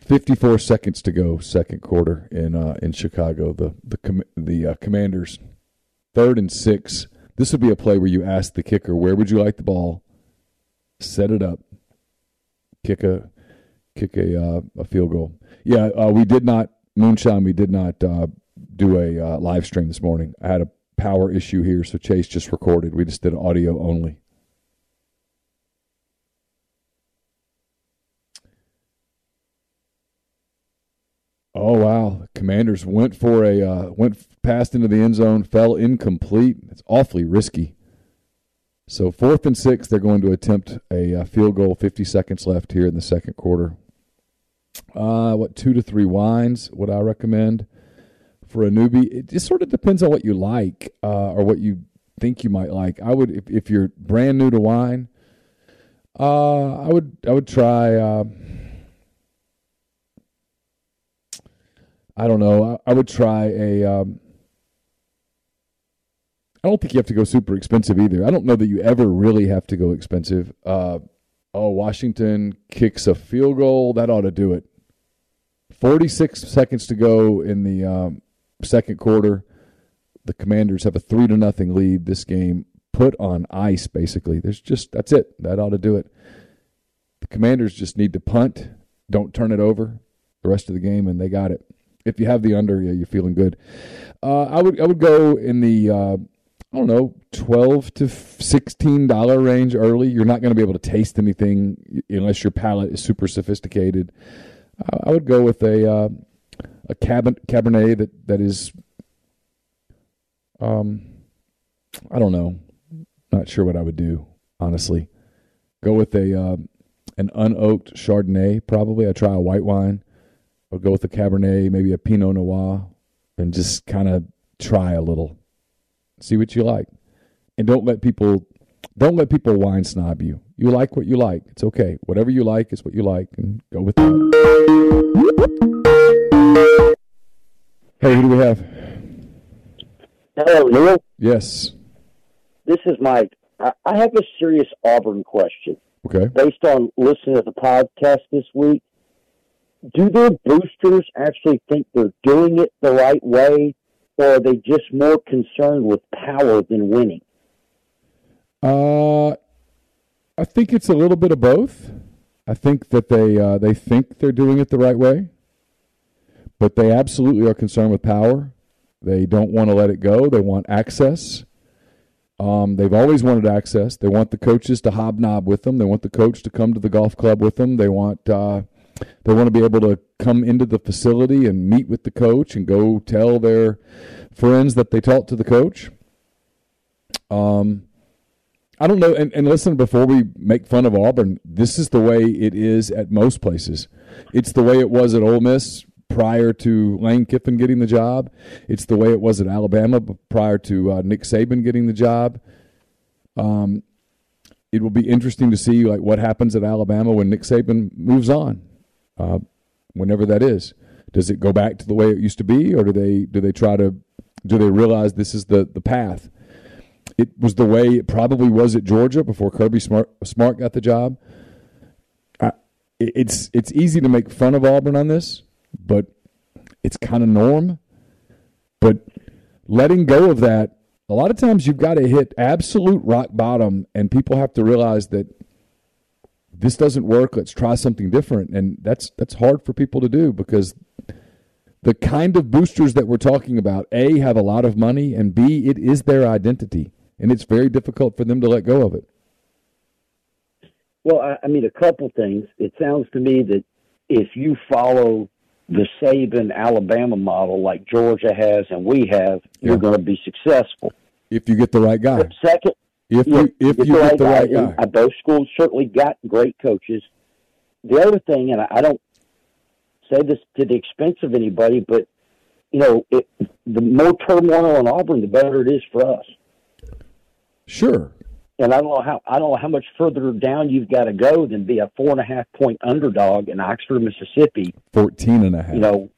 54 seconds to go, second quarter in uh, in Chicago. The the com- the uh, Commanders, third and six. This would be a play where you ask the kicker, "Where would you like the ball?" Set it up, kick a kick a uh, a field goal. Yeah, uh, we did not moonshine. We did not uh, do a uh, live stream this morning. I had a power issue here, so Chase just recorded. We just did audio only. Oh wow! Commanders went for a uh, went past into the end zone, fell incomplete. It's awfully risky. So fourth and six, they're going to attempt a uh, field goal. Fifty seconds left here in the second quarter. Uh, what two to three wines would I recommend for a newbie? It just sort of depends on what you like uh, or what you think you might like. I would if, if you're brand new to wine. Uh, I would I would try. Uh, I don't know. I, I would try a. Um, I don't think you have to go super expensive either. I don't know that you ever really have to go expensive. Uh, oh, Washington kicks a field goal. That ought to do it. 46 seconds to go in the um, second quarter. The Commanders have a three to nothing lead. This game put on ice. Basically, there's just that's it. That ought to do it. The Commanders just need to punt. Don't turn it over the rest of the game, and they got it if you have the under, yeah, you're feeling good. Uh, I would I would go in the uh, I don't know twelve to sixteen dollar range early. You're not going to be able to taste anything unless your palate is super sophisticated. I would go with a uh, a cabinet cabernet that that is um I don't know, not sure what I would do honestly. Go with a uh, an unoaked Chardonnay probably. I try a white wine I'll go with a Cabernet, maybe a Pinot Noir, and just kind of try a little, see what you like, and don't let people don't let people wine snob you. You like what you like. It's okay. Whatever you like is what you like, and go with that. Hey, who do we have? Hello, Neil. Yes. This is Mike. I I have a serious Auburn question. Okay. Based on listening to the podcast this week, do their boosters actually think they're doing it the right way, or are they just more concerned with power than winning? Uh, I think it's a little bit of both. I think that they uh, they think they're doing it the right way, but they absolutely are concerned with power. They don't want to let it go. They want access. Um, they've always wanted access. They want the coaches to hobnob with them. They want the coach to come to the golf club with them. They want uh, they want to be able to come into the facility and meet with the coach and go tell their friends that they talked to the coach. Um, I don't know. And, and listen, before we make fun of Auburn, this is the way it is at most places. It's the way it was at Ole Miss prior to Lane Kiffin getting the job. It's the way it was at Alabama prior to uh, Nick Saban getting the job. Um, it will be interesting to see like what happens at Alabama when Nick Saban moves on uh, whenever that is. Does it go back to the way it used to be, or do they do they try to do they realize this is the the path? It was the way it probably was at Georgia before Kirby Smart Smart got the job. I, it's it's easy to make fun of Auburn on this, but it's kind of norm. But letting go of that, a lot of times you've got to hit absolute rock bottom, and people have to realize that this doesn't work. Let's try something different, and that's that's hard for people to do because the kind of boosters that we're talking about, a have a lot of money, and b it is their identity, and it's very difficult for them to let go of it. Well, I, I mean, a couple things. It sounds to me that if you follow the Saban Alabama model like Georgia has and we have, you're going to be successful. If you get the right guy. Second, if Yeah, you if you get the right and, guy. uh, both schools certainly got great coaches. The other thing, and I, I don't say this to the expense of anybody, but you know, it, the more turmoil in Auburn, the better it is for us. Sure. and I don't know how I don't know how much further down you've got to go than be a four and a half point underdog in Oxford, Mississippi. 14 and a half. You know,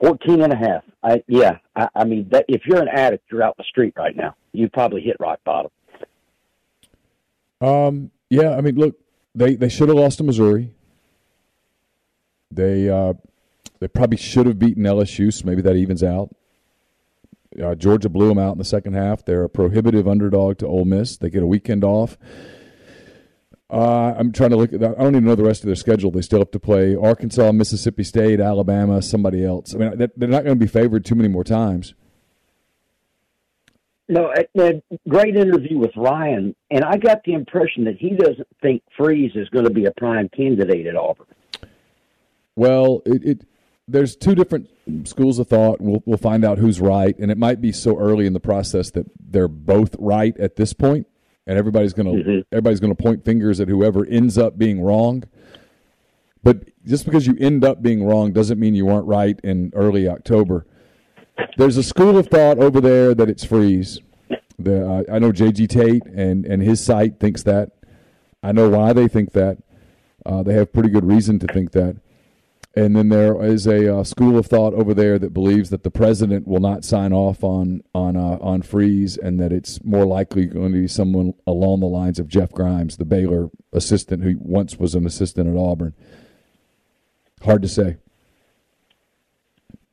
14 and a half. I, yeah, I, I mean, that, if you're an addict, you're out in the street right now. You probably hit rock bottom. Um, yeah, I mean, look, they, they should have lost to Missouri. They uh, they probably should have beaten LSU, so maybe that evens out. Uh, Georgia blew them out in the second half. They're a prohibitive underdog to Ole Miss. They get a weekend off. Uh, I'm trying to look at that. I don't even know the rest of their schedule. They still have to play Arkansas, Mississippi State, Alabama, somebody else. I mean, they're not going to be favored too many more times. No, a, great interview with Ryan, and I got the impression that he doesn't think Freeze is going to be a prime candidate at Auburn. Well, it, it there's two different schools of thought. We'll we'll find out who's right, and it might be so early in the process that they're both right at this point, and everybody's gonna mm-hmm. everybody's gonna point fingers at whoever ends up being wrong. But just because you end up being wrong doesn't mean you weren't right in early October. There's a school of thought over there that it's freeze. The, uh, I know JG Tate and and his site thinks that. I know why they think that. Uh, they have pretty good reason to think that. And then there is a uh, school of thought over there that believes that the president will not sign off on on uh, on freeze, and that it's more likely going to be someone along the lines of Jeff Grimes, the Baylor assistant who once was an assistant at Auburn. Hard to say.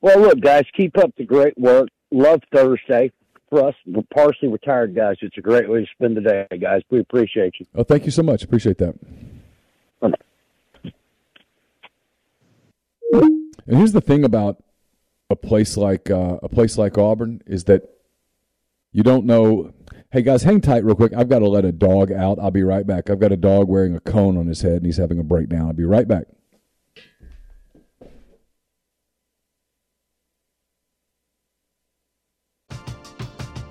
Well, look, guys, keep up the great work. Love Thursday for us, partially retired guys. It's a great way to spend the day, guys. We appreciate you. Oh, thank you so much. Appreciate that. And here's the thing about a place like uh, a place like Auburn is that you don't know. Hey guys, hang tight real quick. I've got to let a dog out. I'll be right back. I've got a dog wearing a cone on his head and he's having a breakdown. I'll be right back.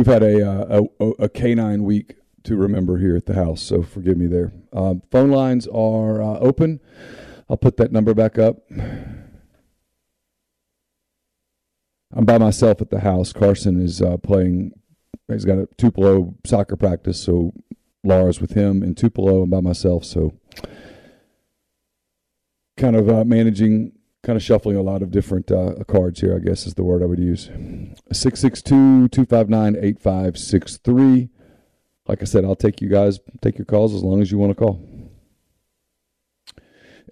We've had a, uh, a, a canine week to remember here at the house, so forgive me there. Um, phone lines are uh, open. I'll put that number back up. I'm by myself at the house. Carson is uh, playing. He's got a Tupelo soccer practice, so Laura's with him in Tupelo and by myself. So kind of uh, managing, kind of shuffling a lot of different uh, cards here. I guess is the word I would use. 662-259-8563. Like I said, I'll take you guys take your calls as long as you want to call.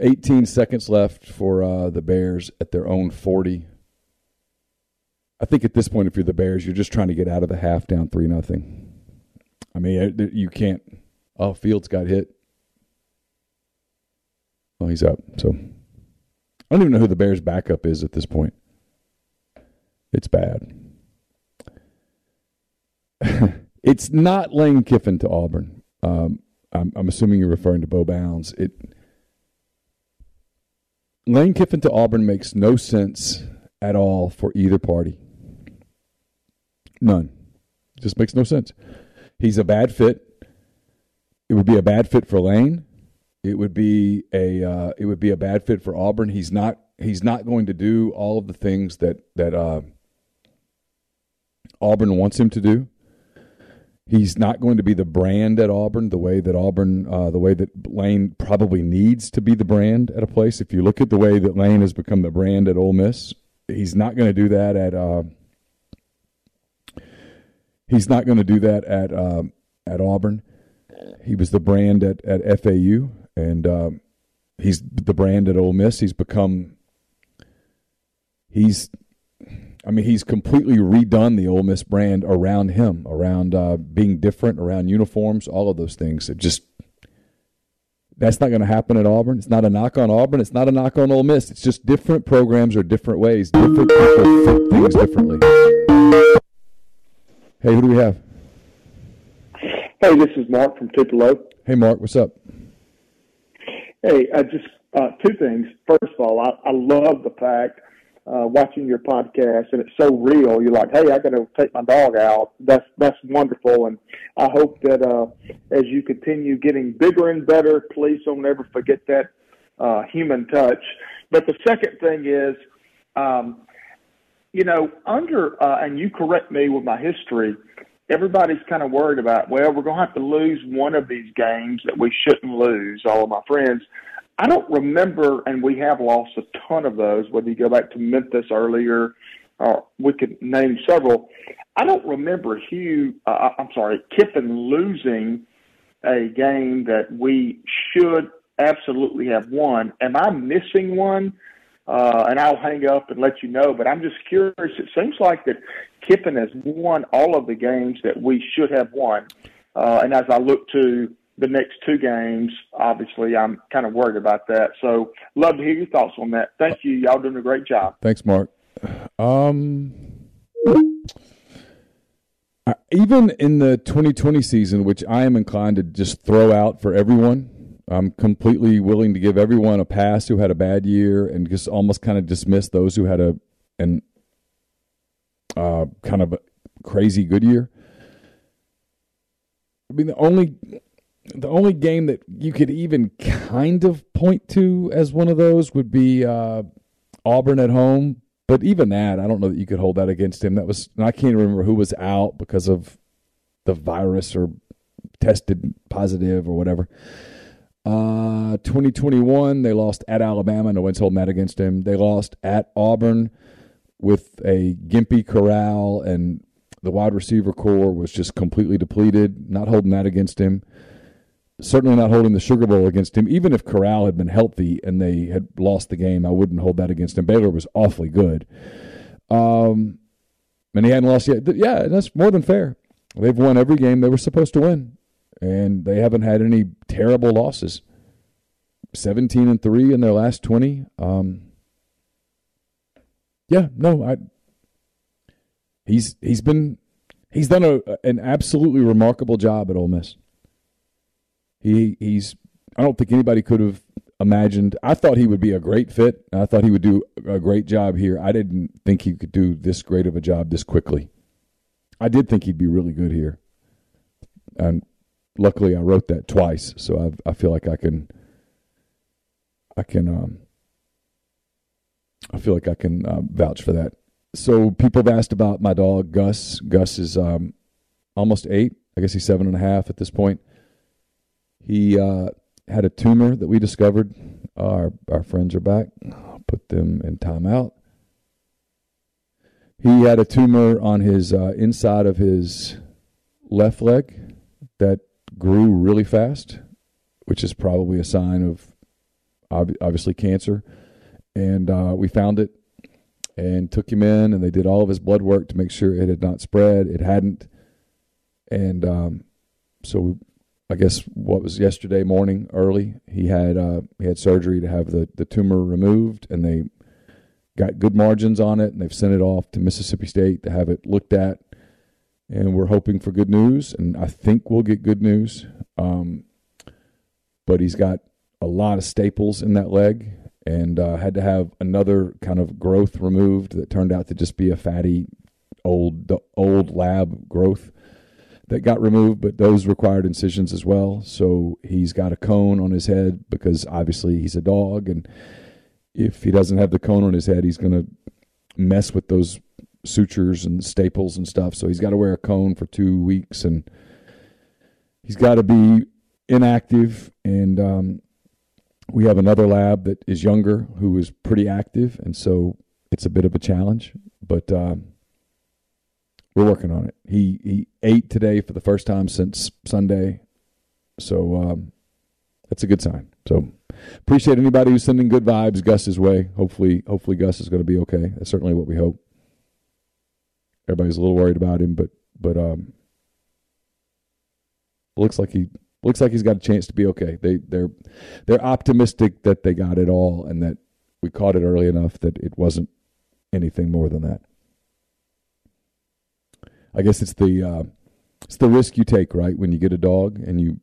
18 seconds left for uh, the Bears at their own 40. I think at this point, if you're the Bears, you're just trying to get out of the half down 3 nothing. I mean, you can't. Oh, Fields got hit. Well, he's up. So I don't even know who the Bears' backup is at this point. It's bad. it's not Lane Kiffin to Auburn. Um, I'm, I'm, assuming you're referring to Bo Bounds. It Lane Kiffin to Auburn makes no sense at all for either party. None. Just makes no sense. He's a bad fit. It would be a bad fit for Lane. It would be a uh, it would be a bad fit for Auburn. He's not he's not going to do all of the things that that uh, Auburn wants him to do. He's not going to be the brand at Auburn the way that Auburn, uh, the way that Lane probably needs to be the brand at a place. If you look at the way that Lane has become the brand at Ole Miss, he's not going to do that at. Uh, he's not going to do that at uh, at Auburn. He was the brand at at FAU, and um, he's the brand at Ole Miss. He's become. He's I mean, he's completely redone the Ole Miss brand around him, around uh, being different, around uniforms, all of those things. It just that's not going to happen at Auburn. It's not a knock on Auburn. It's not a knock on Ole Miss. It's just different programs or different ways. Different people fit things differently. Hey, who do we have? Hey, this is Mark from Tupelo. Hey, Mark, what's up? Hey, I just uh, two things. First of all, I, I love the fact uh, watching your podcast, and it's so real. You're like, "Hey, I got to take my dog out." That's that's wonderful, and I hope that uh, as you continue getting bigger and better, please don't ever forget that uh, human touch. But the second thing is, um, you know, under uh, and you correct me with my history. Everybody's kind of worried about, well, we're going to have to lose one of these games that we shouldn't lose. All of my friends, I don't remember, and we have lost a ton of those, whether you go back to Memphis earlier, or we could name several. I don't remember Hugh, uh, I'm sorry, Kiffin losing a game that we should absolutely have won. Am I missing one? Uh, and I'll hang up and let you know. But I'm just curious. It seems like that Kiffin has won all of the games that we should have won. Uh, and as I look to the next two games, obviously, I'm kind of worried about that. So, love to hear your thoughts on that. Thank you. Y'all doing a great job. Thanks, Mark. Um, even in the 2020 season, which I am inclined to just throw out for everyone, I'm completely willing to give everyone a pass who had a bad year and just almost kind of dismiss those who had a an uh, kind of crazy good year. I mean, the only the only game that you could even kind of point to as one of those would be uh, Auburn at home. But even that, I don't know that you could hold that against him. That was I can't remember who was out because of the virus or tested positive or whatever. Uh, 2021, they lost at Alabama. No one's holding that against him. They lost at Auburn with a gimpy Corral, and the wide receiver core was just completely depleted. Not holding that against him certainly not holding the Sugar Bowl against him. Even if Corral had been healthy and they had lost the game, I wouldn't hold that against him. Baylor was awfully good. Um, and he hadn't lost yet. Yeah, that's more than fair. They've won every game they were supposed to win, and they haven't had any terrible losses. 17 and 3 in their last 20. Um, yeah, no, I he's he's been he's done a, an absolutely remarkable job at Ole Miss. He he's I don't think anybody could have imagined. I thought he would be a great fit. I thought he would do a great job here. I didn't think he could do this great of a job this quickly. I did think he'd be really good here, and luckily I wrote that twice, so I I feel like I can I can um I feel like I can uh, vouch for that so people have asked about my dog Gus. Gus is um, almost eight. I guess he's seven and a half at this point. He uh, had a tumor that we discovered. Our our friends are back. I'll put them in timeout. He had a tumor on his uh, inside of his left leg that grew really fast, which is probably a sign of ob- obviously cancer. And uh, we found it and took him in, and they did all of his blood work to make sure it had not spread. It hadn't, and um, so I guess what was yesterday morning early, he had uh, he had surgery to have the the tumor removed, and they got good margins on it, and they've sent it off to Mississippi State to have it looked at, and we're hoping for good news, and I think we'll get good news. Um, but he's got a lot of staples in that leg, and uh, had to have another kind of growth removed that turned out to just be a fatty old old lab growth that got removed, but those required incisions as well. So he's got a cone on his head because obviously he's a dog, and if he doesn't have the cone on his head, he's going to mess with those sutures and staples and stuff. So he's got to wear a cone for two weeks, and he's got to be inactive. And um, we have another lab that is younger who is pretty active, and so it's a bit of a challenge, but. Um, we're working on it. He he ate today for the first time since Sunday, so um, that's a good sign. So appreciate anybody who's sending good vibes Gus's way. Hopefully, hopefully Gus is going to be okay. That's certainly what we hope. Everybody's a little worried about him, but but um, looks like he looks like he's got a chance to be okay. They they're they're optimistic that they got it all and that we caught it early enough that it wasn't anything more than that. I guess it's the uh, it's the risk you take, right? When you get a dog and you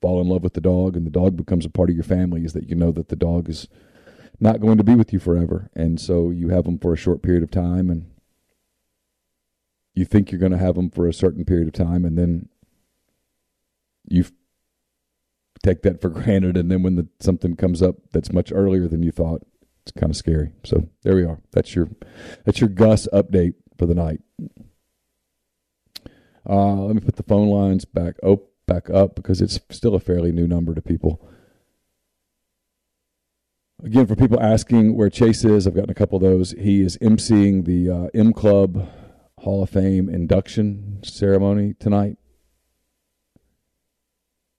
fall in love with the dog, and the dog becomes a part of your family, is that you know that the dog is not going to be with you forever, and so you have them for a short period of time, and you think you're going to have them for a certain period of time, and then you take that for granted, and then when the, something comes up that's much earlier than you thought, it's kind of scary. So there we are. That's your that's your Gus update for the night. Uh, let me put the phone lines back up, back up because it's still a fairly new number to people. Again, for people asking where Chase is, I've gotten a couple of those. He is emceeing the uh, M Club Hall of Fame induction ceremony tonight,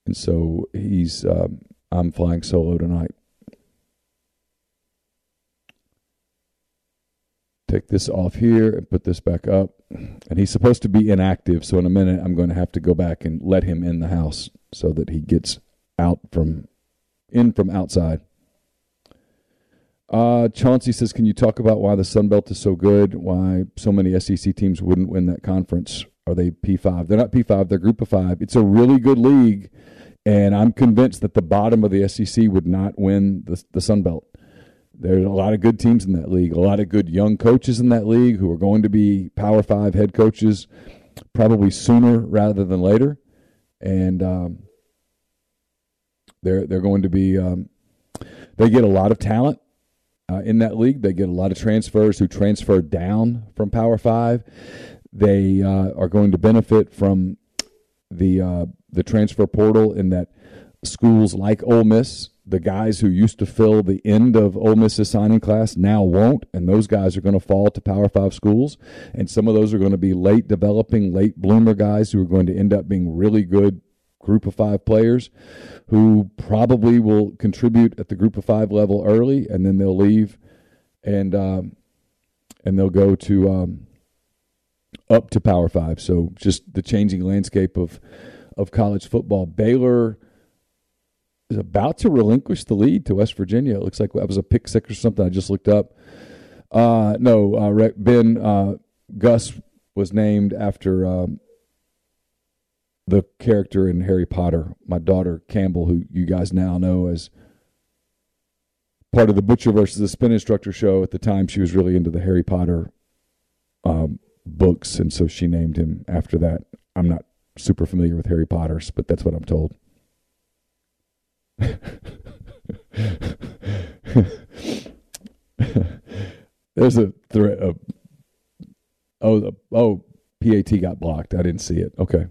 and so he's. Um, I'm flying solo tonight. Take this off here and put this back up and he's supposed to be inactive. So in a minute, I'm going to have to go back and let him in the house so that he gets out from in from outside. Uh, Chauncey says, "Can you talk about why the Sun Belt is so good? Why so many SEC teams wouldn't win that conference? Are they P5? They're not P5. They're Group of Five. It's a really good league, and I'm convinced that the bottom of the SEC would not win the the Sun Belt there's a lot of good teams in that league, a lot of good young coaches in that league who are going to be Power Five head coaches probably sooner rather than later, and um, they're they're going to be um, they get a lot of talent uh, in that league. They get a lot of transfers who transfer down from Power Five. They uh, are going to benefit from the uh, the transfer portal in that schools like Ole Miss the guys who used to fill the end of Ole Miss's signing class now won't, and those guys are going to fall to Power Five schools. And some of those are going to be late developing, late bloomer guys who are going to end up being really good group of five players who probably will contribute at the group of five level early, and then they'll leave and um, and they'll go to um, up to Power Five. So just the changing landscape of of college football. Baylor is about to relinquish the lead to West Virginia. It looks like that was a pick six or something. I just looked up. Uh, no, uh, Ben uh, Gus was named after um, the character in Harry Potter. My daughter Campbell, who you guys now know as part of the Butcher versus the Spin Instructor show. At the time, she was really into the Harry Potter um, books, and so she named him after that. I'm not super familiar with Harry Potter's, but that's what I'm told. There's a threat. Oh, oh, PAT got blocked. I didn't see it. Okay.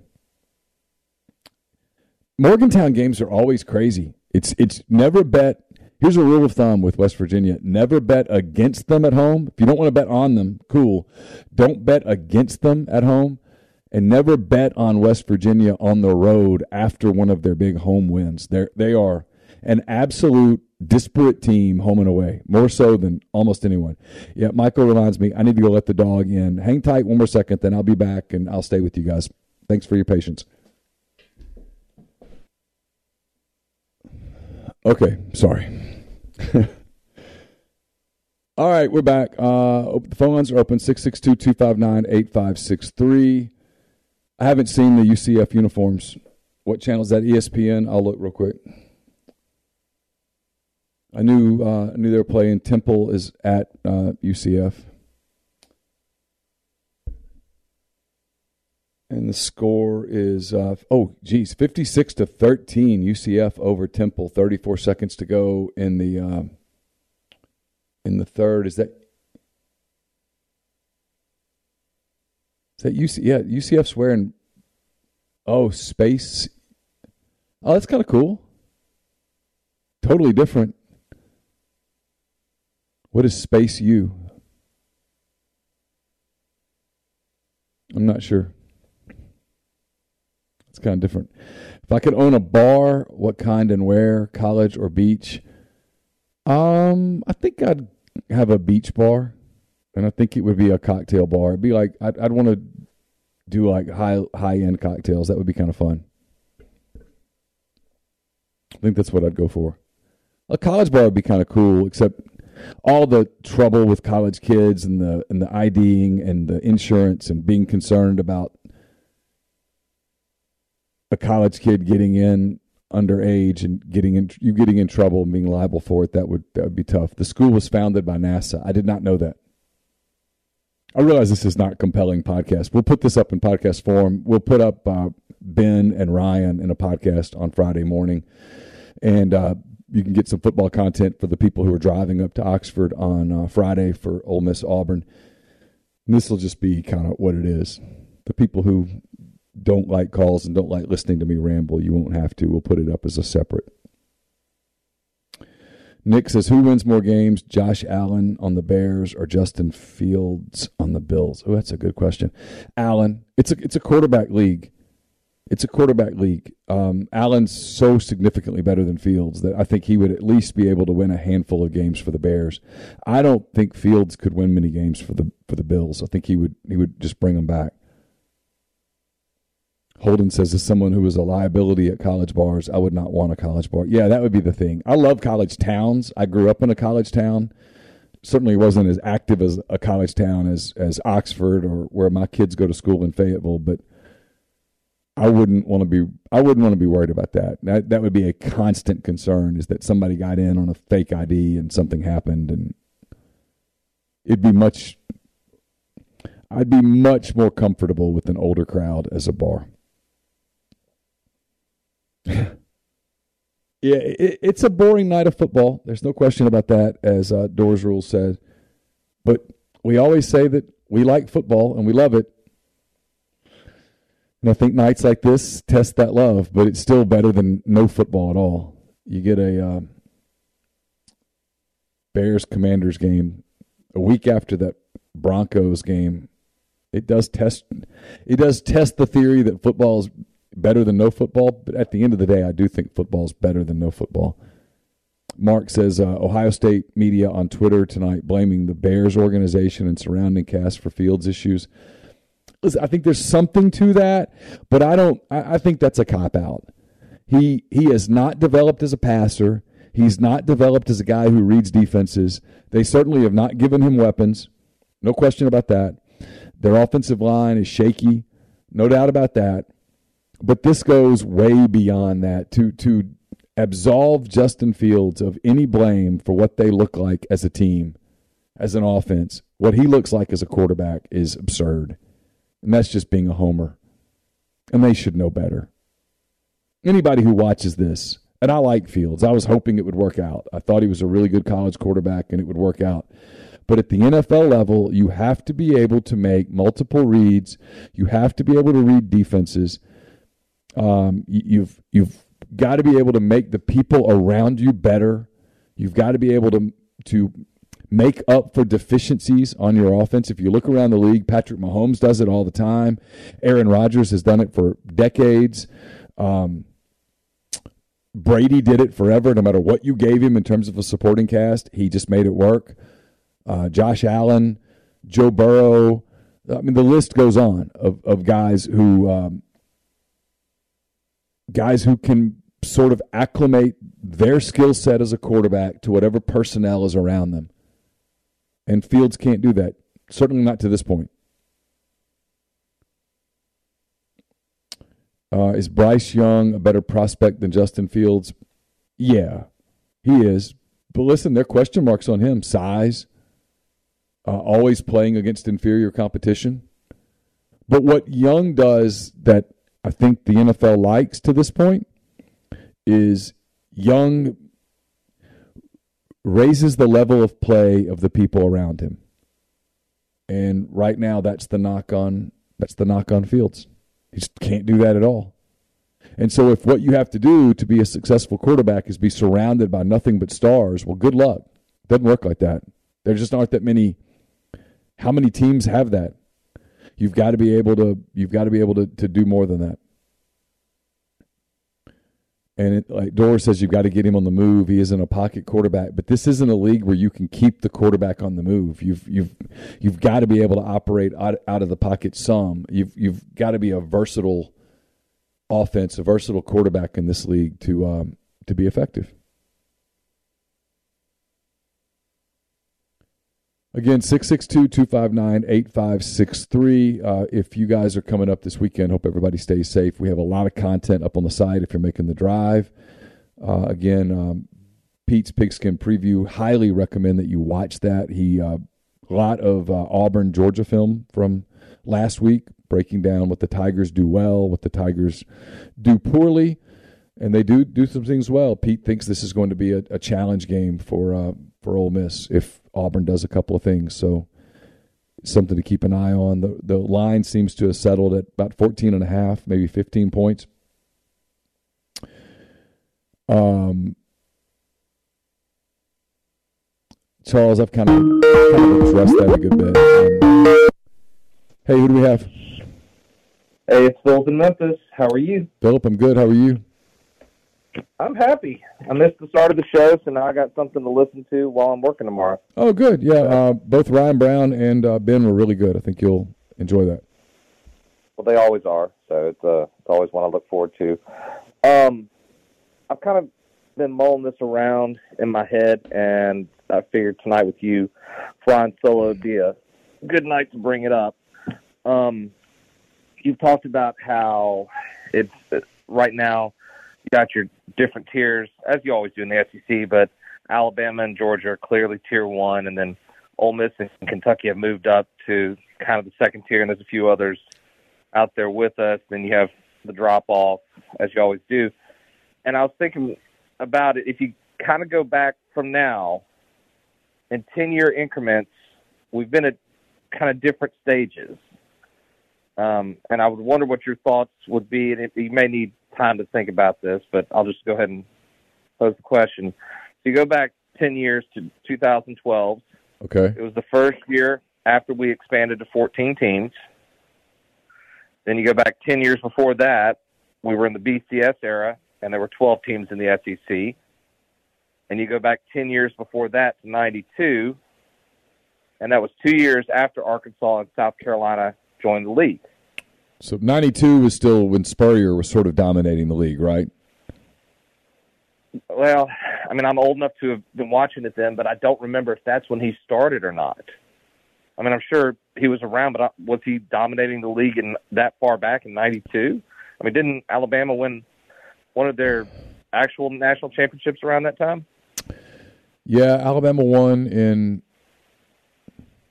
Morgantown games are always crazy. It's it's never bet. Here's a rule of thumb with West Virginia: never bet against them at home. If you don't want to bet on them, cool. Don't bet against them at home, and never bet on West Virginia on the road after one of their big home wins. They they are an absolute disparate team home and away, more so than almost anyone. Yeah, Michael reminds me I need to go let the dog in. Hang tight one more second, then I'll be back and I'll stay with you guys. Thanks for your patience. Okay, sorry. All right, we're back. Uh, the phone lines are open 662 259 8563. I haven't seen the UCF uniforms. What channel is that? ESPN? I'll look real quick. I knew uh, I knew they were playing. Temple is at uh, UCF, and the score is uh, oh geez, fifty six to thirteen. UCF over Temple. Thirty four seconds to go in the um, in the third. Is that is that UC? Yeah, UCF's wearing oh space. Oh, that's kind of cool. Totally different. What is space U? I'm not sure. Kind of different. If I could own a bar, what kind and where, college or beach? Um, I think I'd have a beach bar, and I think it would be a cocktail bar. It'd be like I'd, I'd want to do like high high end cocktails. That would be kind of fun. I think that's what I'd go for. A college bar would be kind of cool, except all the trouble with college kids and the and the IDing and the insurance and being concerned about a college kid getting in underage and getting in you getting in trouble and being liable for it that would that would be tough. The school was founded by NASA. I did not know that. I realize this is not compelling podcast. We'll put this up in podcast form. We'll put up uh, Ben and Ryan in a podcast on Friday morning, and uh, you can get some football content for the people who are driving up to Oxford on uh, Friday for Ole Miss Auburn. this will just be kind of what it is. The people who don't like calls and don't like listening to me ramble, you won't have to. We'll put it up as a separate. Nick says, "Who wins more games, Josh Allen on the Bears or Justin Fields on the Bills?" Oh, that's a good question. Allen, it's a it's a quarterback league. It's a quarterback league. Um, Allen's so significantly better than Fields that I think he would at least be able to win a handful of games for the Bears. I don't think Fields could win many games for the for the Bills. I think he would he would just bring them back. Holden says, as someone who was a liability at college bars, I would not want a college bar. Yeah, that would be the thing. I love college towns. I grew up in a college town. Certainly wasn't as active as a college town as as Oxford or where my kids go to school in Fayetteville, but I wouldn't want to be I wouldn't want to be worried about that. That that would be a constant concern is that somebody got in on a fake ID and something happened and it'd be much I'd be much more comfortable with an older crowd as a bar. yeah, it, it's a boring night of football. There's no question about that, as uh, Doors Rules said. But we always say that we like football and we love it. And I think nights like this test that love, but it's still better than no football at all. You get a uh, Bears Commanders game a week after that Broncos game. It does test. It does test the theory that football is better than no football. But at the end of the day, I do think football is better than no football. Mark says uh, Ohio State media on Twitter tonight blaming the Bears organization and surrounding cast for Fields issues. Listen, I think there's something to that, but I don't. I, I think that's a cop out. He he has not developed as a passer. He's not developed as a guy who reads defenses. They certainly have not given him weapons. No question about that. Their offensive line is shaky. No doubt about that. But this goes way beyond that. To to absolve Justin Fields of any blame for what they look like as a team, as an offense, what he looks like as a quarterback is absurd. And that's just being a homer. And they should know better. Anybody who watches this, and I like Fields, I was hoping it would work out. I thought he was a really good college quarterback and it would work out. But at the NFL level, you have to be able to make multiple reads. You have to be able to read defenses. Um, you've you've got to be able to make the people around you better. You've got to be able to to make up for deficiencies on your offense. If you look around the league, Patrick Mahomes does it all the time. Aaron Rodgers has done it for decades. Um, Brady did it forever. No matter what you gave him in terms of a supporting cast, he just made it work. Uh, Josh Allen, Joe Burrow. I mean, the list goes on of, of guys who um, guys who can sort of acclimate their skill set as a quarterback to whatever personnel is around them. And Fields can't do that. Certainly not to this point. Uh, is Bryce Young a better prospect than Justin Fields? Yeah, he is. But listen, there are question marks on him. Size, uh, always playing against inferior competition. But what Young does that I think the NFL likes to this point is Young raises the level of play of the people around him. And right now that's the knock on that's the knock on Fields. He just can't do that at all. And so if what you have to do to be a successful quarterback is be surrounded by nothing but stars, well good luck. Doesn't work like that. There just aren't that many how many teams have that? You've got to be able to you've got to be able to, to do more than that. And it, like Doris says, you've got to get him on the move. He isn't a pocket quarterback, but this isn't a league where you can keep the quarterback on the move. You've you've you've got to be able to operate out, out of the pocket some. You've you've got to be a versatile offense, a versatile quarterback in this league to um, to be effective. Again, 662 259 8563. Uh, if you guys are coming up this weekend, hope everybody stays safe. We have a lot of content up on the site if you're making the drive. Uh, again, um, Pete's Pigskin Preview, highly recommend that you watch that. He uh, A lot of uh, Auburn, Georgia film from last week, breaking down what the Tigers do well, what the Tigers do poorly. And they do do some things well. Pete thinks this is going to be a, a challenge game for uh, for Ole Miss if Auburn does a couple of things. So something to keep an eye on. The the line seems to have settled at about 14 and a half, maybe 15 points. Um, Charles, I've kind of, kind of addressed that a good bit. Um, hey, who do we have? Hey, it's Philip in Memphis. How are you? Philip, I'm good. How are you? I'm happy. I missed the start of the show, so now I got something to listen to while I'm working tomorrow. Oh, good. Yeah, uh, both Ryan Brown and uh, Ben were really good. I think you'll enjoy that. Well, they always are, so it's uh, it's always one I look forward to. Um, I've kind of been mulling this around in my head, and I figured tonight with you flying solo be a good night to bring it up. Um, you've talked about how it's right now got your different tiers, as you always do in the SEC, but Alabama and Georgia are clearly tier one, and then Ole Miss and Kentucky have moved up to kind of the second tier, and there's a few others out there with us. Then you have the drop off, as you always do. And I was thinking about it. If you kind of go back from now in 10 year increments, we've been at kind of different stages. Um, and I would wonder what your thoughts would be. And if you may need time to think about this, but I'll just go ahead and pose the question. So you go back 10 years to 2012. Okay. It was the first year after we expanded to 14 teams. Then you go back 10 years before that, we were in the BCS era, and there were 12 teams in the SEC. And you go back 10 years before that to 92, and that was two years after Arkansas and South Carolina joined the league. So 92 was still when Spurrier was sort of dominating the league, right? Well, I mean, I'm old enough to have been watching it then, but I don't remember if that's when he started or not. I mean, I'm sure he was around, but uh, was he dominating the league in that far back in '92? I mean, didn't Alabama win one of their actual national championships around that time? Yeah, Alabama won in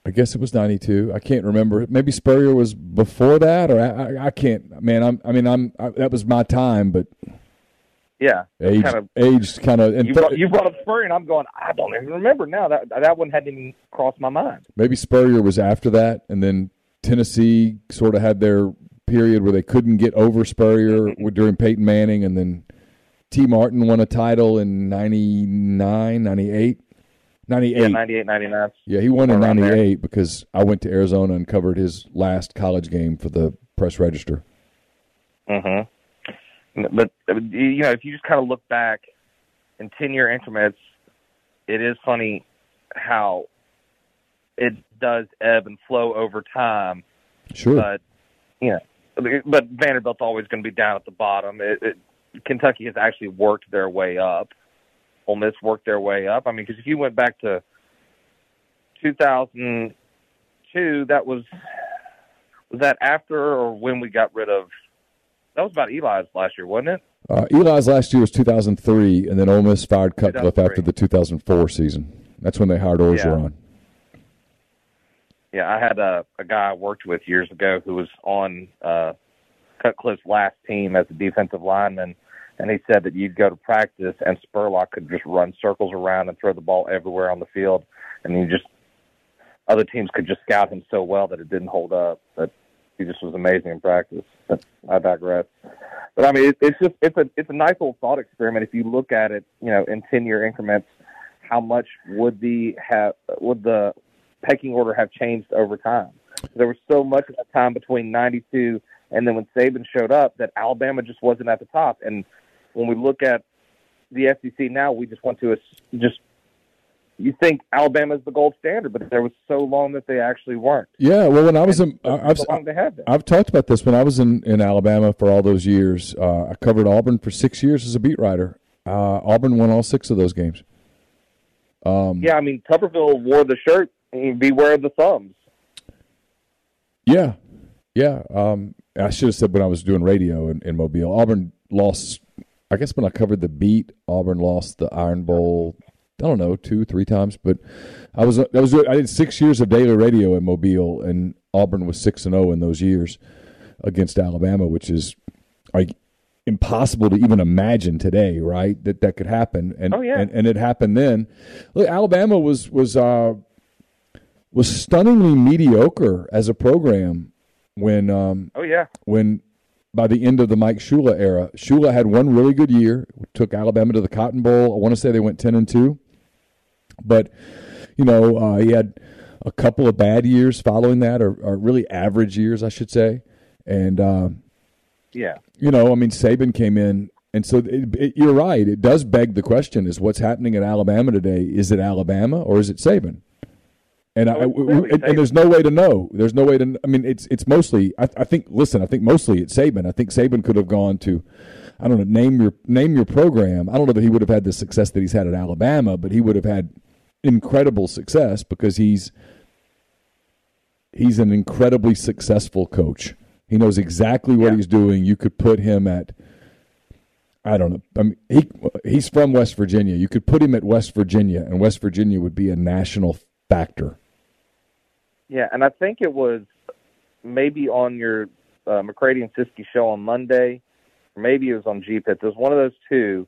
I guess it was '92. I can't remember. Maybe Spurrier was before that, or I, I, I can't. Man, I'm. I mean, I'm. I, that was my time, but Yeah, age, kind of age, kind of. You brought, you brought up Spurrier, and I'm going. I don't even remember now. That that one hadn't even crossed my mind. Maybe Spurrier was after that, and then Tennessee sort of had their period where they couldn't get over Spurrier mm-hmm. during Peyton Manning, and then Tee Martin won a title in 99, 98. 98. Yeah, 98, 99. Yeah, he won in Around there. 98 because I went to Arizona and covered his last college game for the Press Register. Mm-hmm. But uh, you know, if you just kind of look back in ten year increments, it is funny how it does ebb and flow over time. Sure. But you know, but Vanderbilt's always going to be down at the bottom. It, it, Kentucky has actually worked their way up. Ole Miss worked their way up. I mean, because if you went back to 2002, that was was that after or when we got rid of? That was about Eli's last year, wasn't it? Uh, Eli's last year was 2003, and then Ole Miss fired Cutcliffe after the 2004 season. That's when they hired Orgeron. Yeah. on. Yeah, I had a, a guy I worked with years ago who was on uh, Cutcliffe's last team as a defensive lineman, and he said that you'd go to practice and Spurlock could just run circles around and throw the ball everywhere on the field, and you just other teams could just scout him so well that it didn't hold up. That he just was amazing in practice. But I digress. But I mean, it, it's just it's a it's a nice little thought experiment if you look at it, you know, in ten year increments. How much would the have would the pecking order have changed over time? There was so much of that time between '92 and then when Saban showed up that Alabama just wasn't at the top. And when we look at the SEC now, we just want to just you think Alabama's the gold standard, but there was so long that they actually weren't. Yeah, well, when I was in, so I've, long they had that. I've talked about this when I was in, in Alabama for all those years. Uh, I covered Auburn for six years as a beat writer. Uh, Auburn won all six of those games. Um, Yeah, I mean Tuberville wore the shirt. Beware of the thumbs. Yeah, yeah. Um, I should have said when I was doing radio in, in Mobile. Auburn lost. I guess when I covered the beat, Auburn lost the Iron Bowl. I don't know, two, three times, but I was I was I did six years of daily radio in Mobile, and Auburn was six and zero in those years against Alabama, which is like impossible to even imagine today, right? That that could happen, and Oh, yeah. and, and it happened then. Look, Alabama was was uh, was stunningly mediocre as a program when um, Oh yeah. when by the end of the Mike Shula era, Shula had one really good year, took Alabama to the Cotton Bowl. I want to say they went ten and two, but you know uh, he had a couple of bad years following that, or, or really average years, I should say, and. Uh, Yeah. you know, I mean, Saban came in, and so it, it, you're right. It does beg the question: Is what's happening at Alabama today? Is it Alabama or is it Saban? And I, it's w- clearly and, and there's no way to know. There's no way to. I mean, it's it's mostly. I, I think. Listen, I think mostly it's Saban. I think Saban could have gone to. I don't know. Name your name your program. I don't know that he would have had the success that he's had at Alabama, but he would have had incredible success because he's he's an incredibly successful coach. He knows exactly what he's doing. You could put him at I don't know. I mean, he he's from West Virginia. You could put him at West Virginia, and West Virginia would be a national factor. Yeah, and I think it was maybe on your uh, McCready and Siski show on Monday, or maybe it was on GPIT. There's one of those two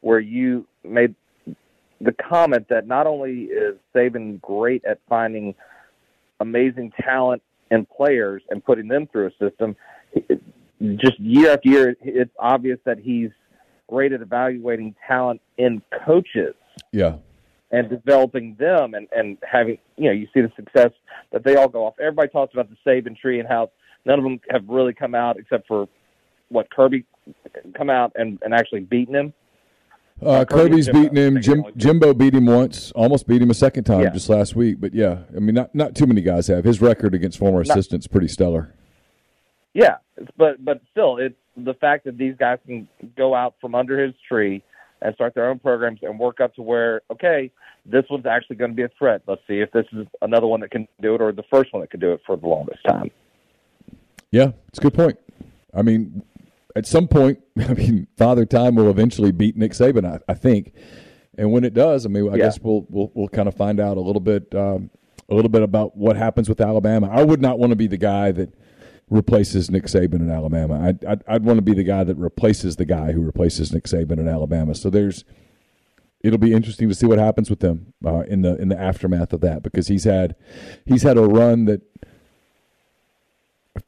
where you made the comment that not only is Saban great at finding amazing talent and players and putting them through a system, just year after year, it's obvious that he's great at evaluating talent in coaches Yeah, and developing them and, and having you know you see the success that they all go off. Everybody talks about the Saban tree and how none of them have really come out except for what Kirby come out and, and actually beaten him. uh, Kirby Kirby's Jimbo. beaten him. Jim. Jimbo beat him once, almost beat him a second time Yeah. just last week. But yeah, I mean, not not too many guys have. His record against former Not- assistants pretty stellar. Yeah, but but still, it's the fact that these guys can go out from under his tree and start their own programs and work up to where okay, this one's actually going to be a threat. Let's see if this is another one that can do it or the first one that can do it for the longest time. Yeah, it's a good point. I mean, at some point, I mean, Father Time will eventually beat Nick Saban, I, I think. And when it does, I mean, I Yeah. guess we'll we'll we'll kind of find out a little bit um, a little bit about what happens with Alabama. I would not want to be the guy that replaces Nick Saban in Alabama. I'd, I'd, I'd want to be the guy that replaces the guy who replaces Nick Saban in Alabama. So there's it'll be interesting to see what happens with them uh, in the in the aftermath of that because he's had he's had a run that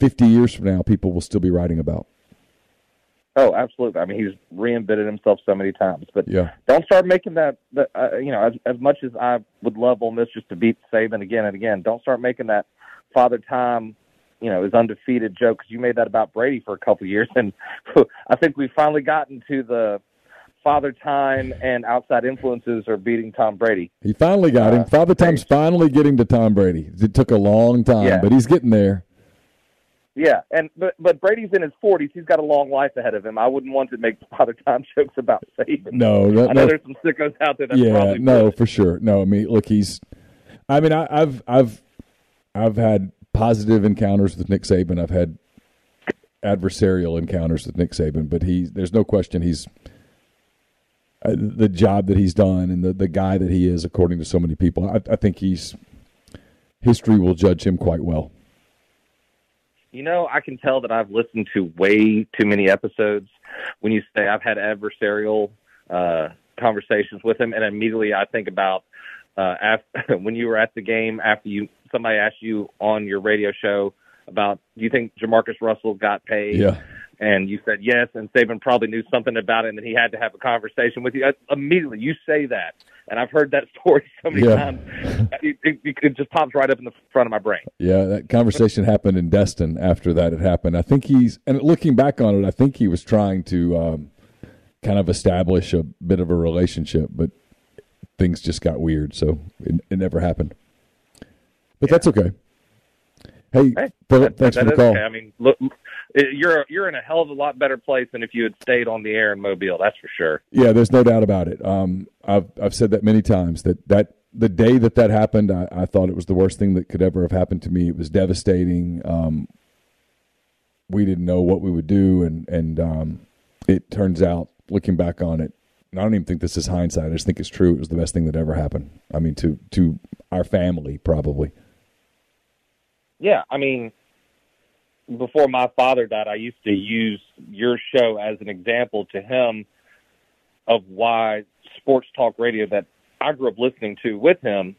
50 years from now people will still be writing about. Oh, absolutely. I mean, he's reinvented himself so many times. But Yeah. don't start making that. that uh, you know, as as much as I would love Ole Miss just to beat Saban again and again, don't start making that Father Time, you know, his undefeated joke because you made that about Brady for a couple of years, and I think we've finally gotten to the Father Time and outside influences are beating Tom Brady. He finally got him. Uh, father Time's finally getting to Tom Brady. It took a long time, Yeah. but he's getting there. Yeah, and but but Brady's in his forties. He's got a long life ahead of him. I wouldn't want to make Father Time jokes about Saban. No, that- I know no. there's some sickos out there that yeah, probably no, for sure. No, I mean, look, he's. I mean, I, I've I've I've had positive encounters with Nick Saban. I've had adversarial encounters with Nick Saban, but he's there's no question he's uh, the job that he's done and the the guy that he is, according to so many people. I, I think he's history will judge him quite well. You know, I can tell that I've listened to way too many episodes when you say I've had adversarial uh, conversations with him, and immediately I think about uh, after, when you were at the game after you somebody asked you on your radio show about do you think JaMarcus Russell got paid? Yeah. And you said yes, and Saban probably knew something about it, and then he had to have a conversation with you. Uh, Immediately, you say that, and I've heard that story so many Yeah. times, it, it, it just pops right up in the front of my brain. Yeah, that conversation happened in Destin after that had happened. I think he's and looking back on it, I think he was trying to um, kind of establish a bit of a relationship, but things just got weird, so it, it never happened. But that's okay. Hey, Philip, thanks That for the call. okay. I mean, look, you're you're in a hell of a lot better place than if you had stayed on the air in Mobile. That's for sure. Yeah, there's no doubt about it. Um, I've I've said that many times that that the day that that happened, I, I thought it was the worst thing that could ever have happened to me. It was devastating. Um, we didn't know what we would do, and and um, it turns out, looking back on it, and I don't even think this is hindsight. I just think it's true. It was the best thing that ever happened. I mean, to to our family, probably. Yeah, I mean, before my father died, I used to use your show as an example to him of why sports talk radio that I grew up listening to with him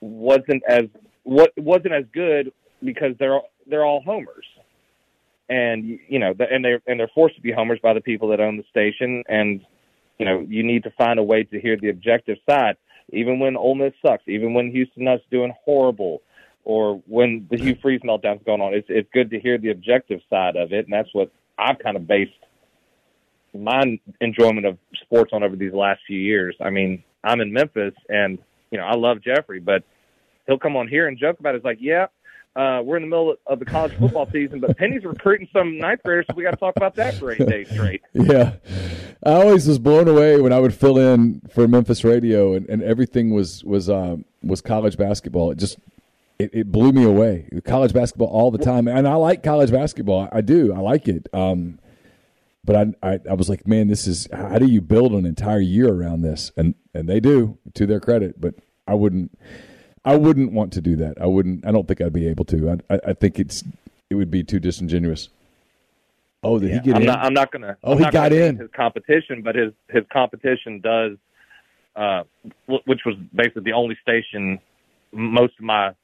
wasn't as what wasn't as good because they're they're all homers, and you know, and they and they're forced to be homers by the people that own the station, and you know, you need to find a way to hear the objective side, even when Ole Miss sucks, even when Houston Nutt's doing horrible, or when the Hugh Freeze meltdown's going on. It's it's good to hear the objective side of it, and that's what I've kind of based my enjoyment of sports on over these last few years. I mean, I'm in Memphis, and you know, I love Jeffrey, but he'll come on here and joke about it. It's like, yeah. Uh, we're in the middle of the college football season, but Penny's recruiting some ninth graders, so we got to talk about that for eight days straight. Yeah. I always was blown away when I would fill in for Memphis radio and, and everything was was um, was college basketball. It just it, it blew me away. College basketball all the time. And I like college basketball. I, do. I like it. Um but I, I I was like, man, this is how do you build an entire year around this? And and they do, to their credit, but I wouldn't I wouldn't want to do that. I wouldn't I don't think I'd be able to. I I, I think it's it would be too disingenuous. Oh, did he get I'm in? not. I'm not gonna. Oh, I'm he not got in. His competition, but his his competition does, uh, which was basically the only station most of my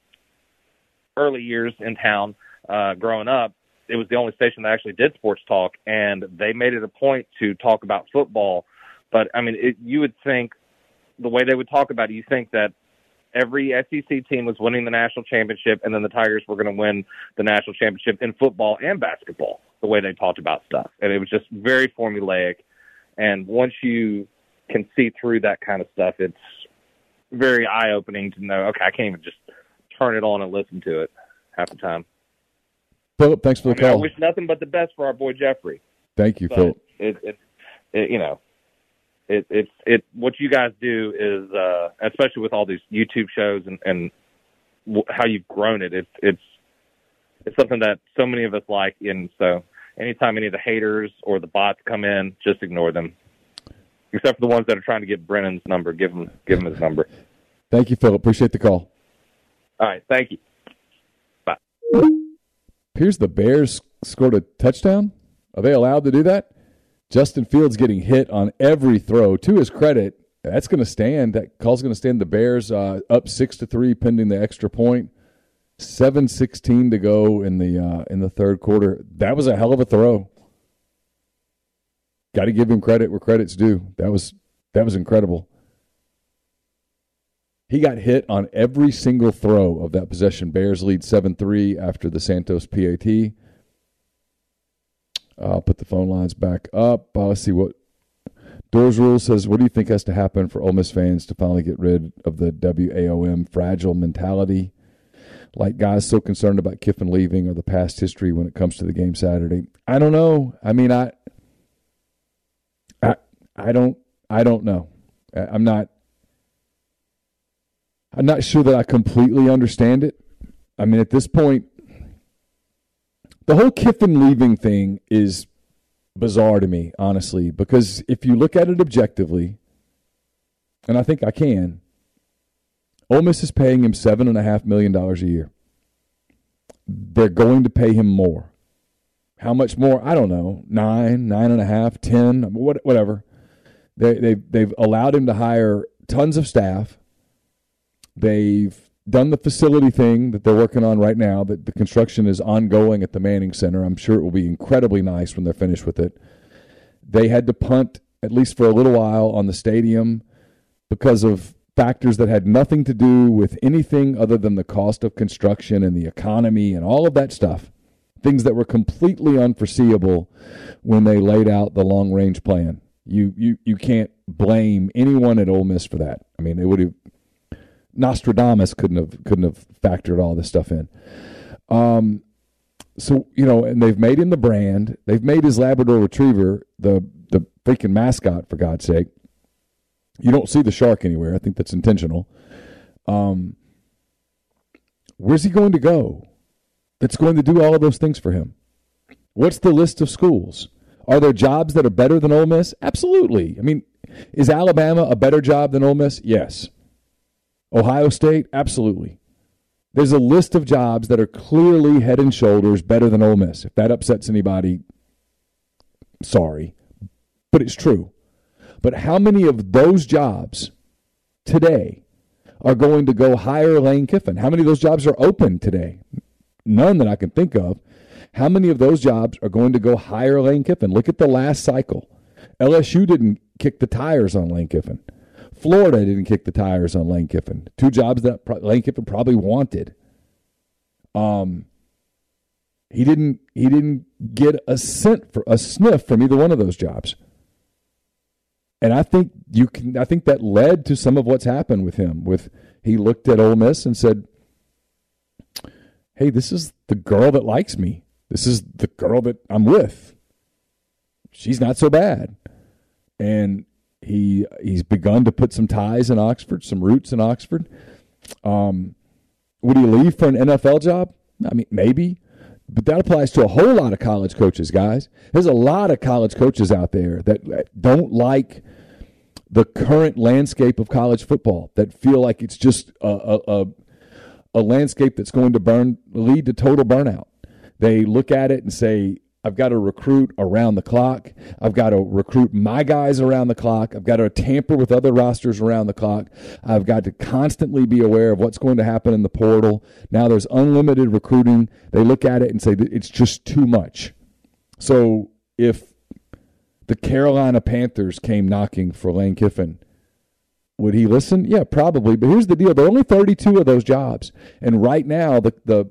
early years in town uh, growing up. It was the only station that actually did sports talk, and they made it a point to talk about football. But I mean, it, you would think the way they would talk about it, you think that every SEC team was winning the national championship, and then the Tigers were going to win the national championship in football and basketball. The way they talked about stuff, and it was just very formulaic. And once you can see through that kind of stuff, it's very eye opening to know. Okay, I can't even just turn it on and listen to it half the time. Philip, thanks for I, the call. I wish nothing but the best for our boy Jeffrey. Thank you, but Philip. it, it, it, you know, it, it's it. What you guys do is, uh, especially with all these YouTube shows and and how you've grown it. It's it's it's something that so many of us like, and so anytime any of the haters or the bots come in, just ignore them. Except for the ones that are trying to get Brennan's number, give him give him his number. Thank you, Philip. Appreciate the call. All right, thank you. Bye. Appears the Bears scored a touchdown. Are they allowed to do that? Justin Fields getting hit on every throw. To his credit, that's going to stand. That call's going to stand. The Bears uh, up six to three, pending the extra point. Seven sixteen to go in the uh, in the third quarter. That was a hell of a throw. Got to give him credit where credit's due. That was that was incredible. He got hit on every single throw of that possession. Bears lead 7 3 after the Santos PAT. I'll put the phone lines back up. Uh, let's see what Doors Rule says. What do you think has to happen for Ole Miss fans to finally get rid of the WAOM fragile mentality? Like guys so concerned about Kiffin leaving or the past history when it comes to the game Saturday. I don't know. I mean, I, I, I don't, I don't know. I'm not I'm not sure that I completely understand it. I mean, at this point, the whole Kiffin leaving thing is bizarre to me, honestly, because if you look at it objectively, and I think I can, Ole Miss is paying him $7.5 million a year. They're going to pay him more. How much more? I don't know. Nine, nine and a half, ten, whatever. They, they, they've allowed him to hire tons of staff. They've done the facility thing that they're working on right now. That the construction is ongoing at the Manning Center. I'm sure it will be incredibly nice when they're finished with it. They had to punt at least for a little while on the stadium because of factors that had nothing to do with anything other than the cost of construction and the economy and all of that stuff. Things that were completely unforeseeable when they laid out the long range plan. You you you can't blame anyone at Ole Miss for that. I mean, they would have Nostradamus couldn't have couldn't have factored all this stuff in. Um, so you know, and they've made him the brand. They've made his Labrador Retriever the the freaking mascot for God's sake. You don't see the shark anywhere. I think that's intentional. Um, where's he going to go? That's going to do all of those things for him. What's the list of schools? Are there jobs that are better than Ole Miss? Absolutely. I mean, is Alabama a better job than Ole Miss? Yes. Ohio State, absolutely. There's a list of jobs that are clearly head and shoulders better than Ole Miss. If that upsets anybody, sorry, but it's true. But how many of those jobs today are going to go hire Lane Kiffin? How many of those jobs are open today? None that I can think of. How many of those jobs are going to go hire Lane Kiffin? Look at the last cycle. LSU didn't kick the tires on Lane Kiffin. Florida didn't kick the tires on Lane Kiffin. Two jobs that Lane Kiffin probably wanted. Um, he didn't. He didn't get a cent for a sniff from either one of those jobs. And I think you can. I think that led to some of what's happened with him. With he looked at Ole Miss and said, "Hey, this is the girl that likes me. This is the girl that I'm with. She's not so bad." And he he's begun to put some ties in Oxford, some roots in Oxford. Um, would he leave for an NFL job? I mean, maybe, but that applies to a whole lot of college coaches, guys. There's a lot of college coaches out there that don't like the current landscape of college football. That feel like it's just a a, a landscape that's going to burn lead to total burnout. They look at it and say, I've got to recruit around the clock. I've got to recruit my guys around the clock. I've got to tamper with other rosters around the clock. I've got to constantly be aware of what's going to happen in the portal. Now there's unlimited recruiting. They look at it and say it's just too much. So if the Carolina Panthers came knocking for Lane Kiffin, would he listen? Yeah, probably. But here's the deal: there are only 32 of those jobs, and right now the the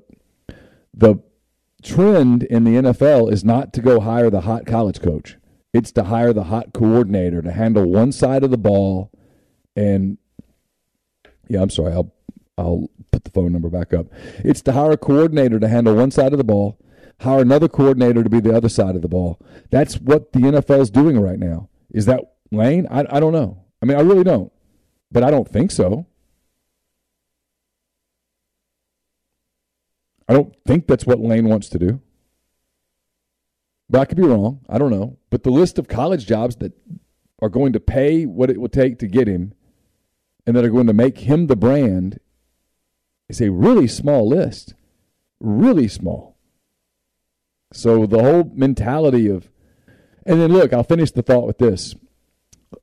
the trend in the NFL is not to go hire the hot college coach. It's to hire the hot coordinator to handle one side of the ball. And yeah, I'm sorry. I'll I'll put the phone number back up. It's to hire a coordinator to handle one side of the ball, hire another coordinator to be the other side of the ball. That's what the NFL is doing right now. Is that Lane? I, I don't know. I mean, I really don't. But I don't think so. I don't think that's what Lane wants to do. But I could be wrong. I don't know. But the list of college jobs that are going to pay what it will take to get him and that are going to make him the brand is a really small list. Really small. So the whole mentality of, and then look, I'll finish the thought with this.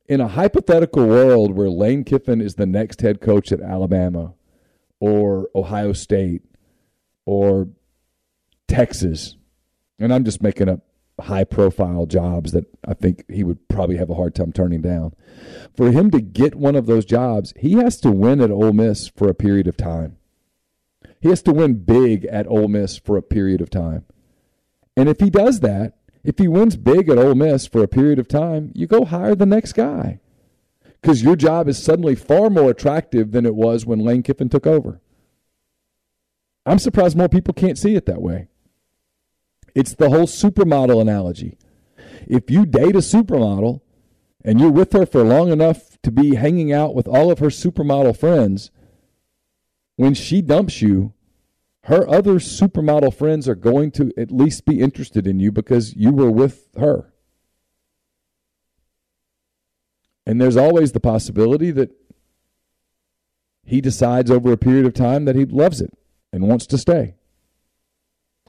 In a hypothetical world where Lane Kiffin is the next head coach at Alabama or Ohio State or Texas, and I'm just making up high profile jobs that I think he would probably have a hard time turning down. For him to get one of those jobs, he has to win at Ole Miss for a period of time. He has to win big at Ole Miss for a period of time. And if he does that, if he wins big at Ole Miss for a period of time, you go hire the next guy. Because your job is suddenly far more attractive than it was when Lane Kiffin took over. I'm surprised more people can't see it that way. It's the whole supermodel analogy. If you date a supermodel and you're with her for long enough to be hanging out with all of her supermodel friends, when she dumps you, her other supermodel friends are going to at least be interested in you because you were with her. And there's always the possibility that he decides over a period of time that he loves it and wants to stay.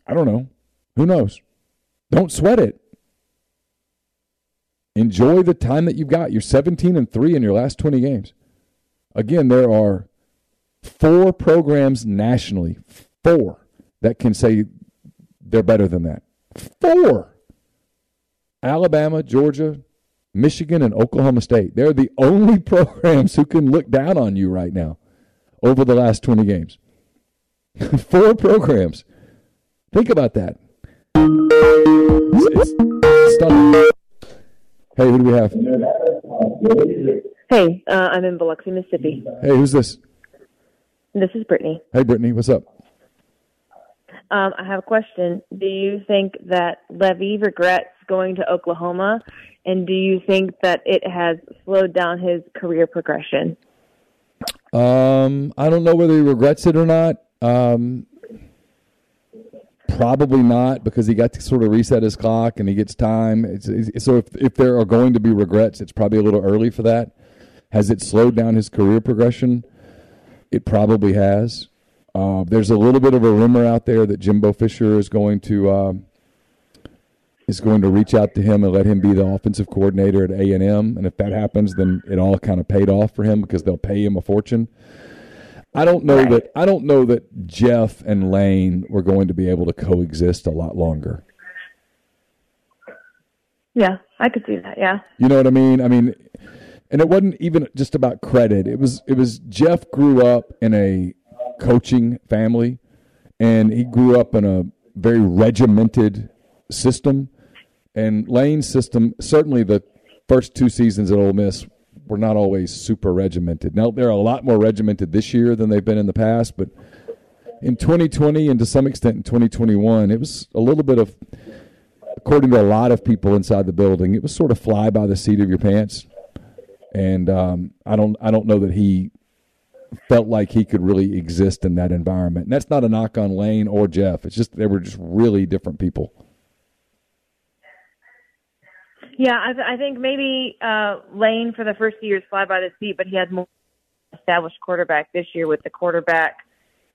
I don't know. Who knows? Don't sweat it. Enjoy the time that you've got. You're 17 and 3 in your last 20 games. Again, there are four programs nationally, four, that can say they're better than that. Four. Alabama, Georgia, Michigan, and Oklahoma State. They're the only programs who can look down on you right now over the last 20 games. four programs. Think about that. It's, it's stunning. Hey, who do we have? Hey, uh, I'm in Biloxi, Mississippi. Hey, who's this? This is Brittany. Hey, Brittany, what's up? Um, I have a question. Do you think that Lebby regrets going to Oklahoma, and do you think that it has slowed down his career progression? Um, I don't know whether he regrets it or not. Um, probably not because he got to sort of reset his clock and he gets time. It's, it's, so if if there are going to be regrets, it's probably a little early for that. Has it slowed down his career progression? It probably has. Uh, there's a little bit of a rumor out there that Jimbo Fisher is going to uh, is going to reach out to him and let him be the offensive coordinator at A and M. And if that happens, then it all kind of paid off for him because they'll pay him a fortune. I don't know right. that I don't know that Jeff and Lane were going to be able to coexist a lot longer. Yeah, I could see that. Yeah. You know what I mean? I mean, and it wasn't even just about credit. It was it was Jeff grew up in a coaching family, and he grew up in a very regimented system. And Lane's system, certainly the first two seasons at Ole Miss, were not always super regimented. Now they're a lot more regimented this year than they've been in the past, but in 2020 and to some extent in 2021, it was a little bit of, according to a lot of people inside the building, it was sort of fly by the seat of your pants and um, I don't I don't know that he felt like he could really exist in that environment. And that's not a knock on Lane or Jeff. It's just they were just really different people. Yeah, I, I think maybe uh, Lane for the first few years fly by the seat, but he had more established quarterback this year with the quarterback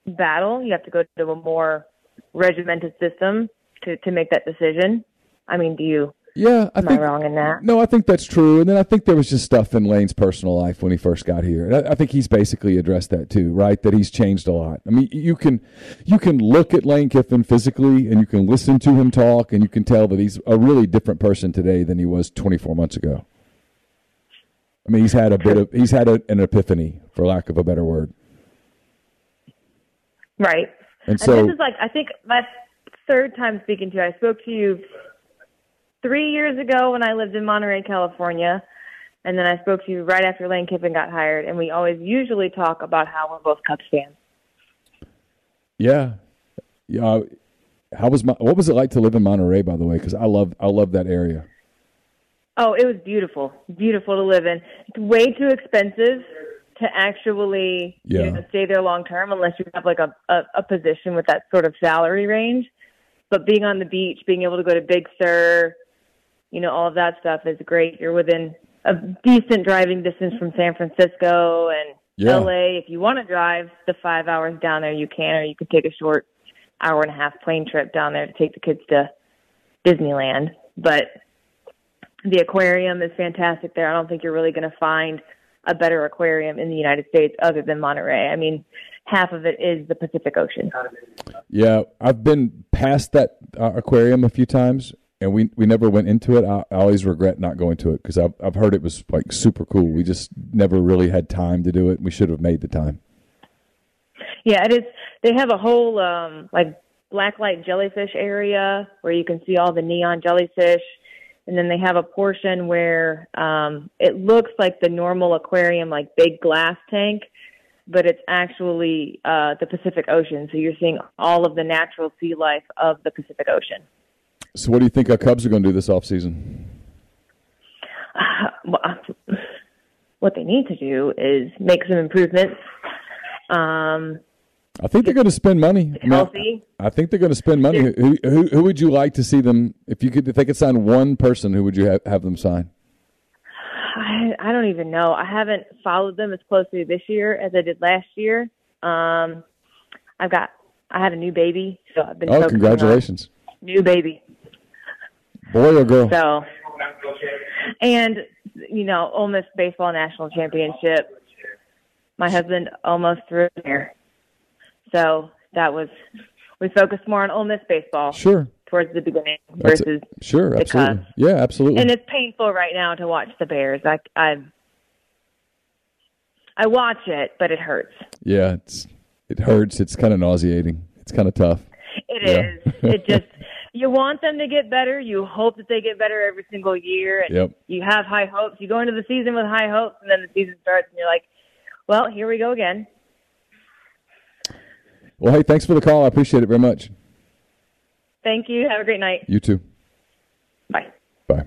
battle. You have to go to a more regimented system to to make that decision. I mean, do you yeah, I Am think, I wrong in that? No, I think that's true. And then I think there was just stuff in Lane's personal life when he first got here. I, I think he's basically addressed that too, right? That he's changed a lot. I mean, you can you can look at Lane Kiffin physically, and you can listen to him talk, and you can tell that he's a really different person today than he was 24 months ago. I mean, he's had a bit of he's had a, an epiphany, for lack of a better word. Right. And so and this is like I think my third time speaking to you. I spoke to you three years ago when I lived in Monterey, California. And then I spoke to you right after Lane Kiffin got hired. And we always usually talk about how we're both Cubs fans. Yeah. Yeah. How was my, what was it like to live in Monterey, by the way? Because I love I love that area. Oh, it was beautiful, beautiful to live in. It's way too expensive to actually yeah. you know, stay there long term unless you have like a, a a position with that sort of salary range. But being on the beach, being able to go to Big Sur, you know, all of that stuff is great. You're within a decent driving distance from San Francisco and yeah. LA. If you want to drive the five hours down there, you can, or you could take a short hour and a half plane trip down there to take the kids to Disneyland, but the aquarium is fantastic there. I don't think you're really going to find a better aquarium in the United States other than Monterey. I mean, half of it is the Pacific Ocean. Yeah, I've been past that uh, aquarium a few times, and we we never went into it. I, I always regret not going to it because I've I've heard it was like super cool. We just never really had time to do it. We should have made the time. Yeah, it is. They have a whole um, like blacklight jellyfish area where you can see all the neon jellyfish and then they have a portion where um, it looks like the normal aquarium, like big glass tank, but it's actually uh, the Pacific Ocean. So you're seeing all of the natural sea life of the Pacific Ocean. So, what do you think our Cubs are going to do this off season? Uh, what they need to do is make some improvements. Um, I think they're going to spend money. I, mean, healthy. I think they're going to spend money. Who, who who would you like to see them? If you could, if they could sign one person, who would you have, have them sign? I, I don't even know. I haven't followed them as closely this year as I did last year. Um, I've got I had a new baby, so I've been. Oh, congratulations! New baby. Boy or girl? So, and you know, Ole Miss baseball national championship. My husband almost threw it there, so that was we focused more on Ole Miss baseball. Sure. Towards the beginning That's versus it. Sure, absolutely. Yeah, absolutely. And it's painful right now to watch the Bears. I I I watch it, but it hurts. yeah, it's it hurts. It's kind of nauseating. It's kind of tough. It Yeah. is. It just you want them to get better. You hope that they get better every single year, and Yep. you have high hopes. You go into the season with high hopes, and then the season starts, and you're like, "Well, here we go again." Well, hey, thanks for the call. I appreciate it very much. Thank you. Have a great night. You too. Bye. Bye.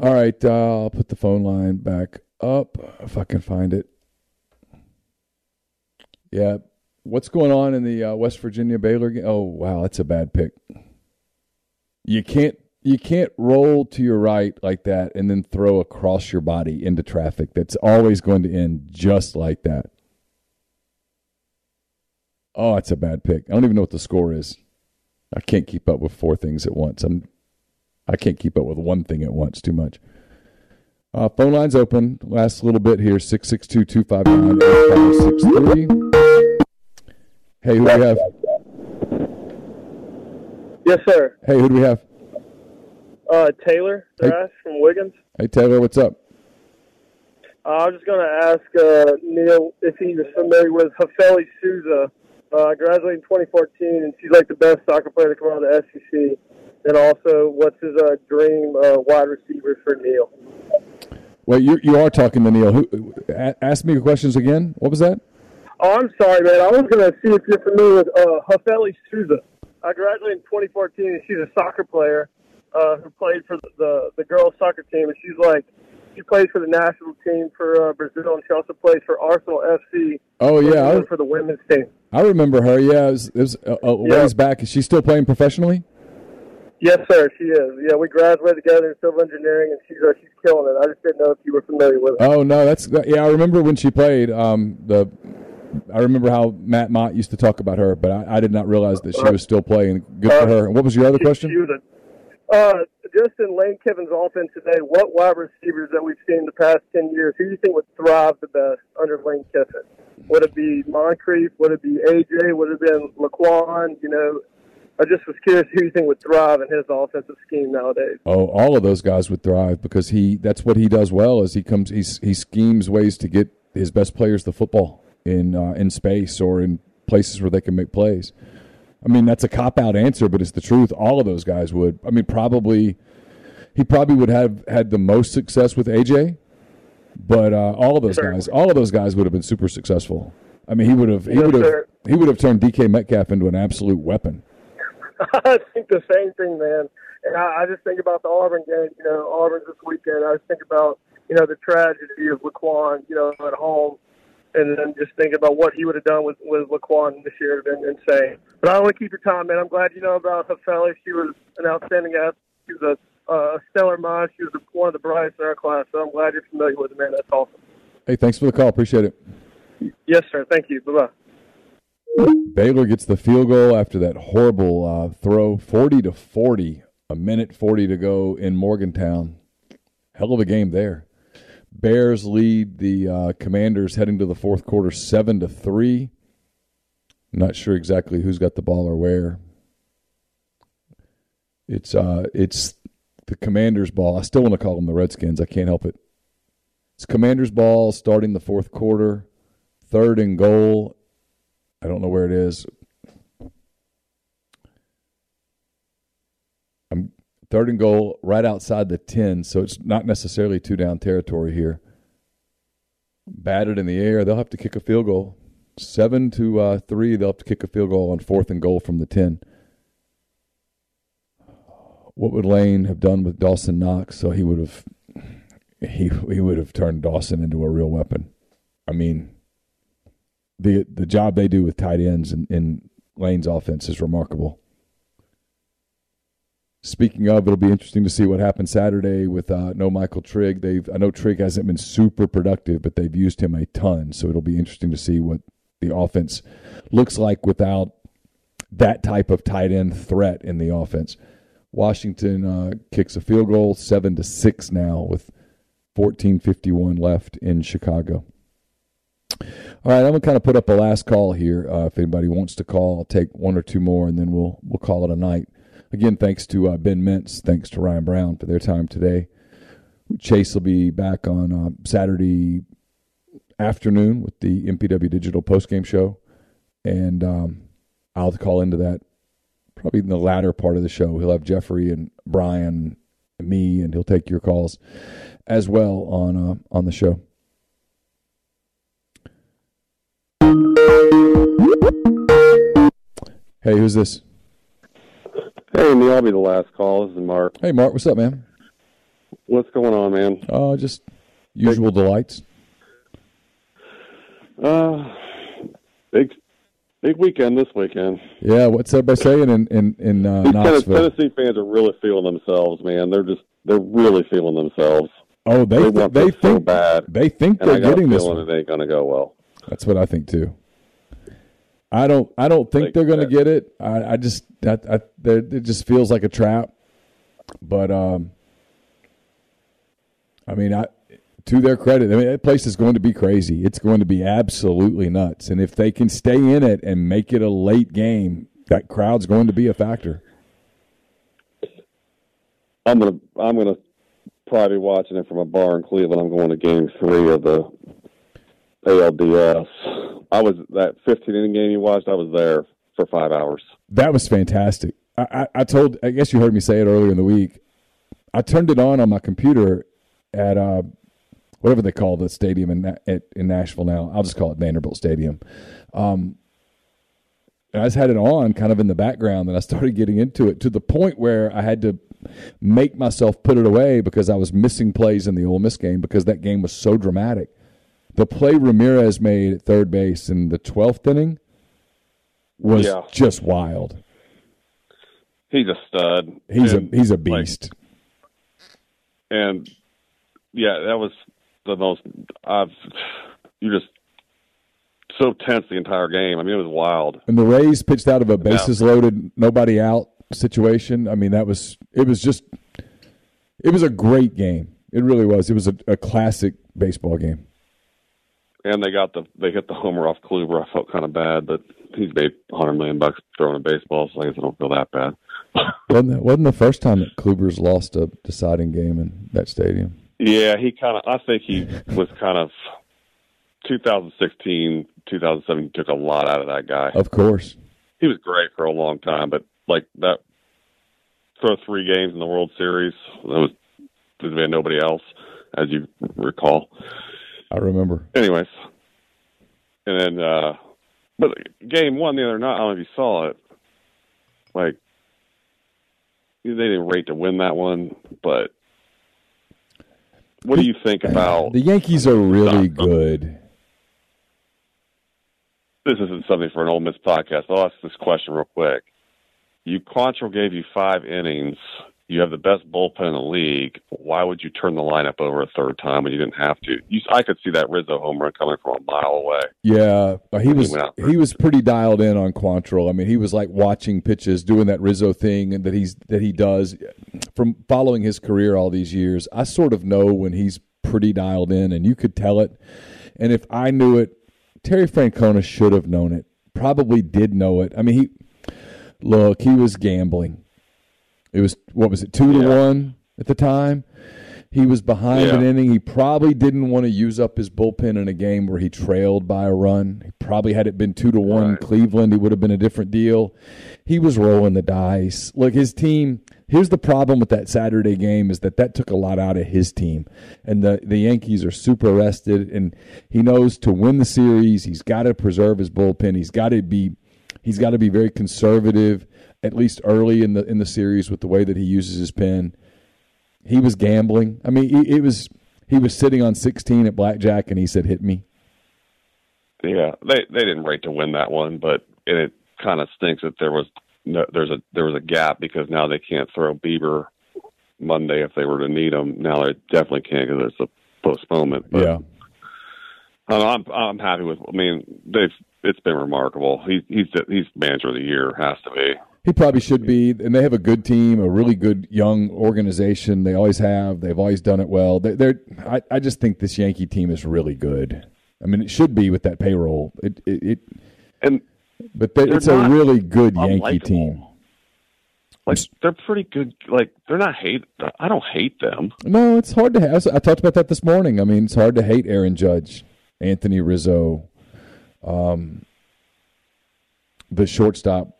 All right, uh, I'll put the phone line back up if I can find it. Yeah, what's going on in the uh, West Virginia Baylor game? Oh, wow, that's a bad pick. You can't you can't roll to your right like that and then throw across your body into traffic. That's always going to end just like that. Oh, it's a bad pick. I don't even know what the score is. I can't keep up with four things at once. I'm I can't keep up with one thing at once too much. Uh, phone lines open. Last little bit here 662 259 8563. Hey, who do we have? Yes, sir. Hey, who do we have? Uh, Taylor Thrash from Wiggins. Hey, Taylor, what's up? Uh, I was just going to ask uh, Neil if he was familiar with Rafaelle Souza. Uh, graduated in 2014, and she's like the best soccer player to come out of the SEC. And also, what's his uh, dream uh, wide receiver for Neil? Well, you you are talking to Neil. Who, ask me your questions again. What was that? Oh, I'm sorry, man. I was going to see if you're familiar with uh, Rafaelle Souza. I graduated in 2014, and she's a soccer player uh, who played for the, the the girls' soccer team, and she's like she plays for the national team for uh, Brazil, and she also plays for Arsenal FC. Oh, yeah, I- for the women's team. I remember her. Yeah, it was, it was a, a ways back. Is she still playing professionally? Yes, sir. She is. Yeah, we graduated together in civil engineering, and she's uh, she's killing it. I just didn't know if you were familiar with her. Oh no, that's that- yeah. I remember when she played. Um, the I remember how Matt Mott used to talk about her, but I, I did not realize that she was still playing. Good for her. And what was your other question? She was a, uh, just in Lane Kiffin's offense today, what wide receivers that we've seen in the past 10 years, who do you think would thrive the best under Lane Kiffin? Would it be Moncrief? Would it be AJ? Would it have been Laquon? You know, I just was curious who you think would thrive in his offensive scheme nowadays. Oh, all of those guys would thrive because he that's what he does well is he comes he's, he schemes ways to get his best players the football in uh, in space or in places where they can make plays. I mean that's a cop out answer, but it's the truth. All of those guys would. I mean probably he probably would have had the most success with AJ, but uh, all of those guys all of those guys would have been super successful. I mean he would have he Yes, would have sir. he would have turned DK Metcalf into an absolute weapon. I think the same thing, man. And I, I just think about the Auburn game. You know, Auburn this weekend. I just think about you know the tragedy of Laquon. You know, at home, and then just think about what he would have done with with Laquon this year. Would have been insane. But I don't want to keep your time, man. I'm glad you know about Rafaelle. She was an outstanding athlete. She was a, a stellar mind. She was one of the brightest in our class. So I'm glad you're familiar with her, man. That's awesome. Hey, thanks for the call. Appreciate it. Yes, sir. Thank you. Bye bye. Baylor gets the field goal after that horrible uh, throw, forty to forty, a minute forty to go in Morgantown. Hell of a game there. Bears lead the uh, Commanders heading to the fourth quarter, seven to three. Not sure exactly who's got the ball or where. It's uh, it's the Commanders' ball. I still want to call them the Redskins. I can't help it. It's Commanders' ball starting the fourth quarter, third and goal. I don't know where it is. I'm third and goal right outside the 10, so it's not necessarily two down territory here. Batted in the air. They'll have to kick a field goal. Seven to uh, three, they'll have to kick a field goal on fourth and goal from the 10 what would Lane have done with Dawson Knox? So he would have he he would have turned Dawson into a real weapon. I mean, the the job they do with tight ends in, in Lane's offense is remarkable. Speaking of, it'll be interesting to see what happens Saturday with uh, no Michael Trigg. They've I know Trigg hasn't been super productive, but they've used him a ton. So it'll be interesting to see what the offense looks like without that type of tight end threat in the offense. Washington uh, kicks a field goal, seven to six now, with 14:51 left in Chicago. All right, I'm gonna kind of put up a last call here. Uh, if anybody wants to call, I'll take one or two more, and then we'll we'll call it a night. Again, thanks to uh, Ben Mintz, thanks to Ryan Brown for their time today. Chase will be back on uh, Saturday afternoon with the MPW Digital postgame show, and um, I'll call into that probably in the latter part of the show. He'll have Jeffrey and Brian and me, and he'll take your calls as well on uh, on the show. Hey, who's this? Hey, Neil, I'll be the last call. This is Mark. Hey, Mark, what's up, man? What's going on, man? Uh, just usual delights. Uh, big, big weekend this weekend. Yeah, what's everybody saying in in in uh, These Knoxville? Tennessee fans are really feeling themselves, man. They're just they're really feeling themselves. Oh, they they th- they this so think bad. they think they're getting this one. it ain't to go well. That's what I think too. I don't. I don't think they're going to get it. I, I just. I, I, there- it just feels like a trap. But um, I mean, I to their credit, I mean that place is going to be crazy. It's going to be absolutely nuts. And if they can stay in it and make it a late game, that crowd's going to be a factor. I'm gonna I'm gonna probably be watching it from a bar in Cleveland. I'm going to Game Three of the ALDS. I was that 15 inning game you watched. I was there for five hours. That was fantastic. I, I, I told, I guess you heard me say it earlier in the week. I turned it on on my computer at uh, whatever they call the stadium in at, in Nashville now. I'll just call it Vanderbilt Stadium. Um, and I just had it on kind of in the background, and I started getting into it to the point where I had to make myself put it away because I was missing plays in the Ole Miss game because that game was so dramatic. The play Ramirez made at third base in the 12th inning was Yeah. just wild. He's a stud. He's And, a he's a like, beast. and yeah, that was the most. I've you just so tense the entire game. I mean, it was wild. and the Rays pitched out of a bases loaded, nobody out situation. I mean, that was it was just it was a great game. It really was. It was a, a classic baseball game. And they got the they hit the homer off Kluber. I felt kind of bad, but he's made a hundred million bucks throwing a baseball, so I guess I don't feel that bad. wasn't that, wasn't the first time that Kluber's lost a deciding game in that stadium? Yeah, he kind of. I think he was kind of 2016, 2017 took a lot out of that guy. Of course. He was great for a long time, but like that, throw three games in the World Series, there was there's been nobody else, as you recall. I remember. Anyways, and then, uh but game one the other night, I don't know if you saw it. Like, they didn't rate to win that one, but what do you think about The Yankees are really good. this isn't something for an Ole Miss podcast. I'll ask this question real quick. You Quantrill gave you five innings you have the best bullpen in the league. Why would you turn the lineup over a third time when you didn't have to? You, I could see that Rizzo home run coming from a mile away. Yeah, he was he, he was pretty dialed in on Quantrill. I mean, he was like watching pitches, doing that Rizzo thing that he's that he does from following his career all these years. I sort of know when he's pretty dialed in, and you could tell it. And if I knew it, Terry Francona should have known it. Probably did know it. I mean, he look, he was gambling it was what was it two to one at the time. He was behind yeah. an inning. He probably didn't want to use up his bullpen in a game where he trailed by a run. He probably had it been two to one right. Cleveland, it would have been a different deal. He was rolling the dice. Look, his team. Here's the problem with that Saturday game is that that took a lot out of his team, and the the Yankees are super rested. And he knows to win the series, he's got to preserve his bullpen. He's got to be he's got to be very conservative at least early in the in the series with the way that he uses his pen. He was gambling. I mean, he, it was he was sitting on 16 at blackjack, and he said, "Hit me." Yeah, they they didn't rate to win that one, but and it kind of stinks that there was no, there's a there was a gap because now they can't throw Bieber Monday if they were to need him. Now they definitely can't because it's a postponement. But, yeah. I'm I'm happy with. I mean, they've it's been remarkable. He, he's he's manager of the year has to be. He probably should be, and they have a good team, a really good young organization. They always have. They've always done it well. They, are I, I just think this Yankee team is really good. I mean, it should be with that payroll. It, it, it and but they, it's a really good Yankee team. Like they're pretty good. Like they're not hate. I don't hate them. No, it's hard to have. I talked about that this morning. I mean, it's hard to hate Aaron Judge, Anthony Rizzo, um, the shortstop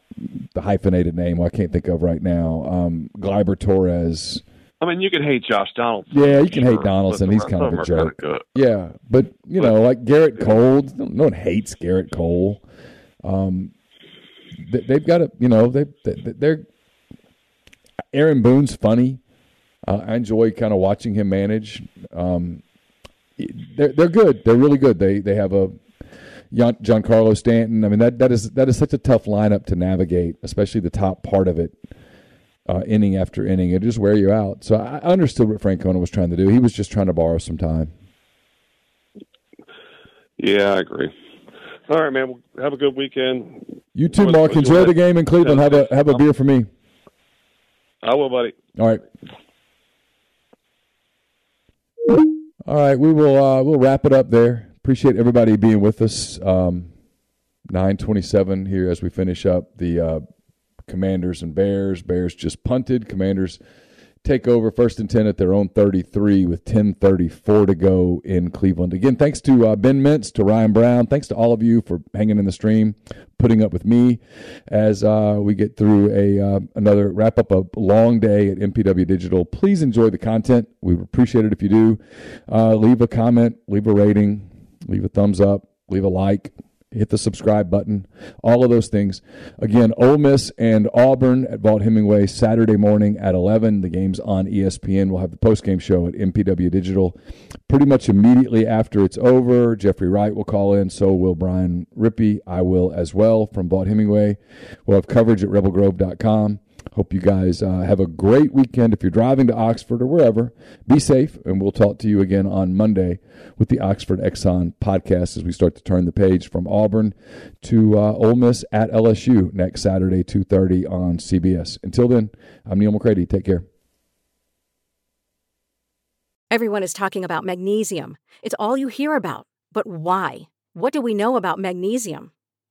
the hyphenated name I can't think of right now. Um, Gleyber Torres. I mean, you can hate Josh Donaldson. Yeah, you can sure, hate Donaldson. He's kind of a jerk. Yeah, but you know, like Gerrit Cole. No one hates Gerrit Cole. Um, they, have got a, you know, they, they are Aaron Boone's funny. Uh, I enjoy kind of watching him manage. Um, they're they're good. They're really good. They they have a Giancarlo Stanton. I mean that that is that is such a tough lineup to navigate, especially the top part of it, uh, inning after inning. It just wear you out. So I understood what Francona was trying to do. He was just trying to borrow some time. Yeah, I agree. All right, man. have a good weekend. You too, Mark. Enjoy the game in Cleveland. Have a have a beer for me. I will, buddy. All right. All right, we will uh, we'll wrap it up there appreciate everybody being with us. Um, 927 here as we finish up the uh, Commanders and Bears. Bears just punted. Commanders take over first and 10 at their own 33 with 10.34 to go in Cleveland. Again, thanks to uh, Ben Mintz, to Ryan Brown. Thanks to all of you for hanging in the stream, putting up with me as uh, we get through a uh, another wrap up a long day at MPW Digital. Please enjoy the content. We appreciate it if you do. Uh, leave a comment, leave a rating leave a thumbs up, leave a like, hit the subscribe button, all of those things. Again, Ole Miss and Auburn at Vaught-Hemingway Saturday morning at 11. The game's on ESPN. We'll have the post-game show at MPW Digital pretty much immediately after it's over. Jeffrey Wright will call in, so will Brian Rippey. I will as well from Vaught-Hemingway. We'll have coverage at rebelgrove.com. Hope you guys uh, have a great weekend. If you're driving to Oxford or wherever, be safe, and we'll talk to you again on Monday with the Oxford Exxon podcast as we start to turn the page from Auburn to uh, Ole Miss at LSU next Saturday, 2.30 on CBS. Until then, I'm Neil McCready. Take care. Everyone is talking about magnesium. It's all you hear about. But why? What do we know about magnesium?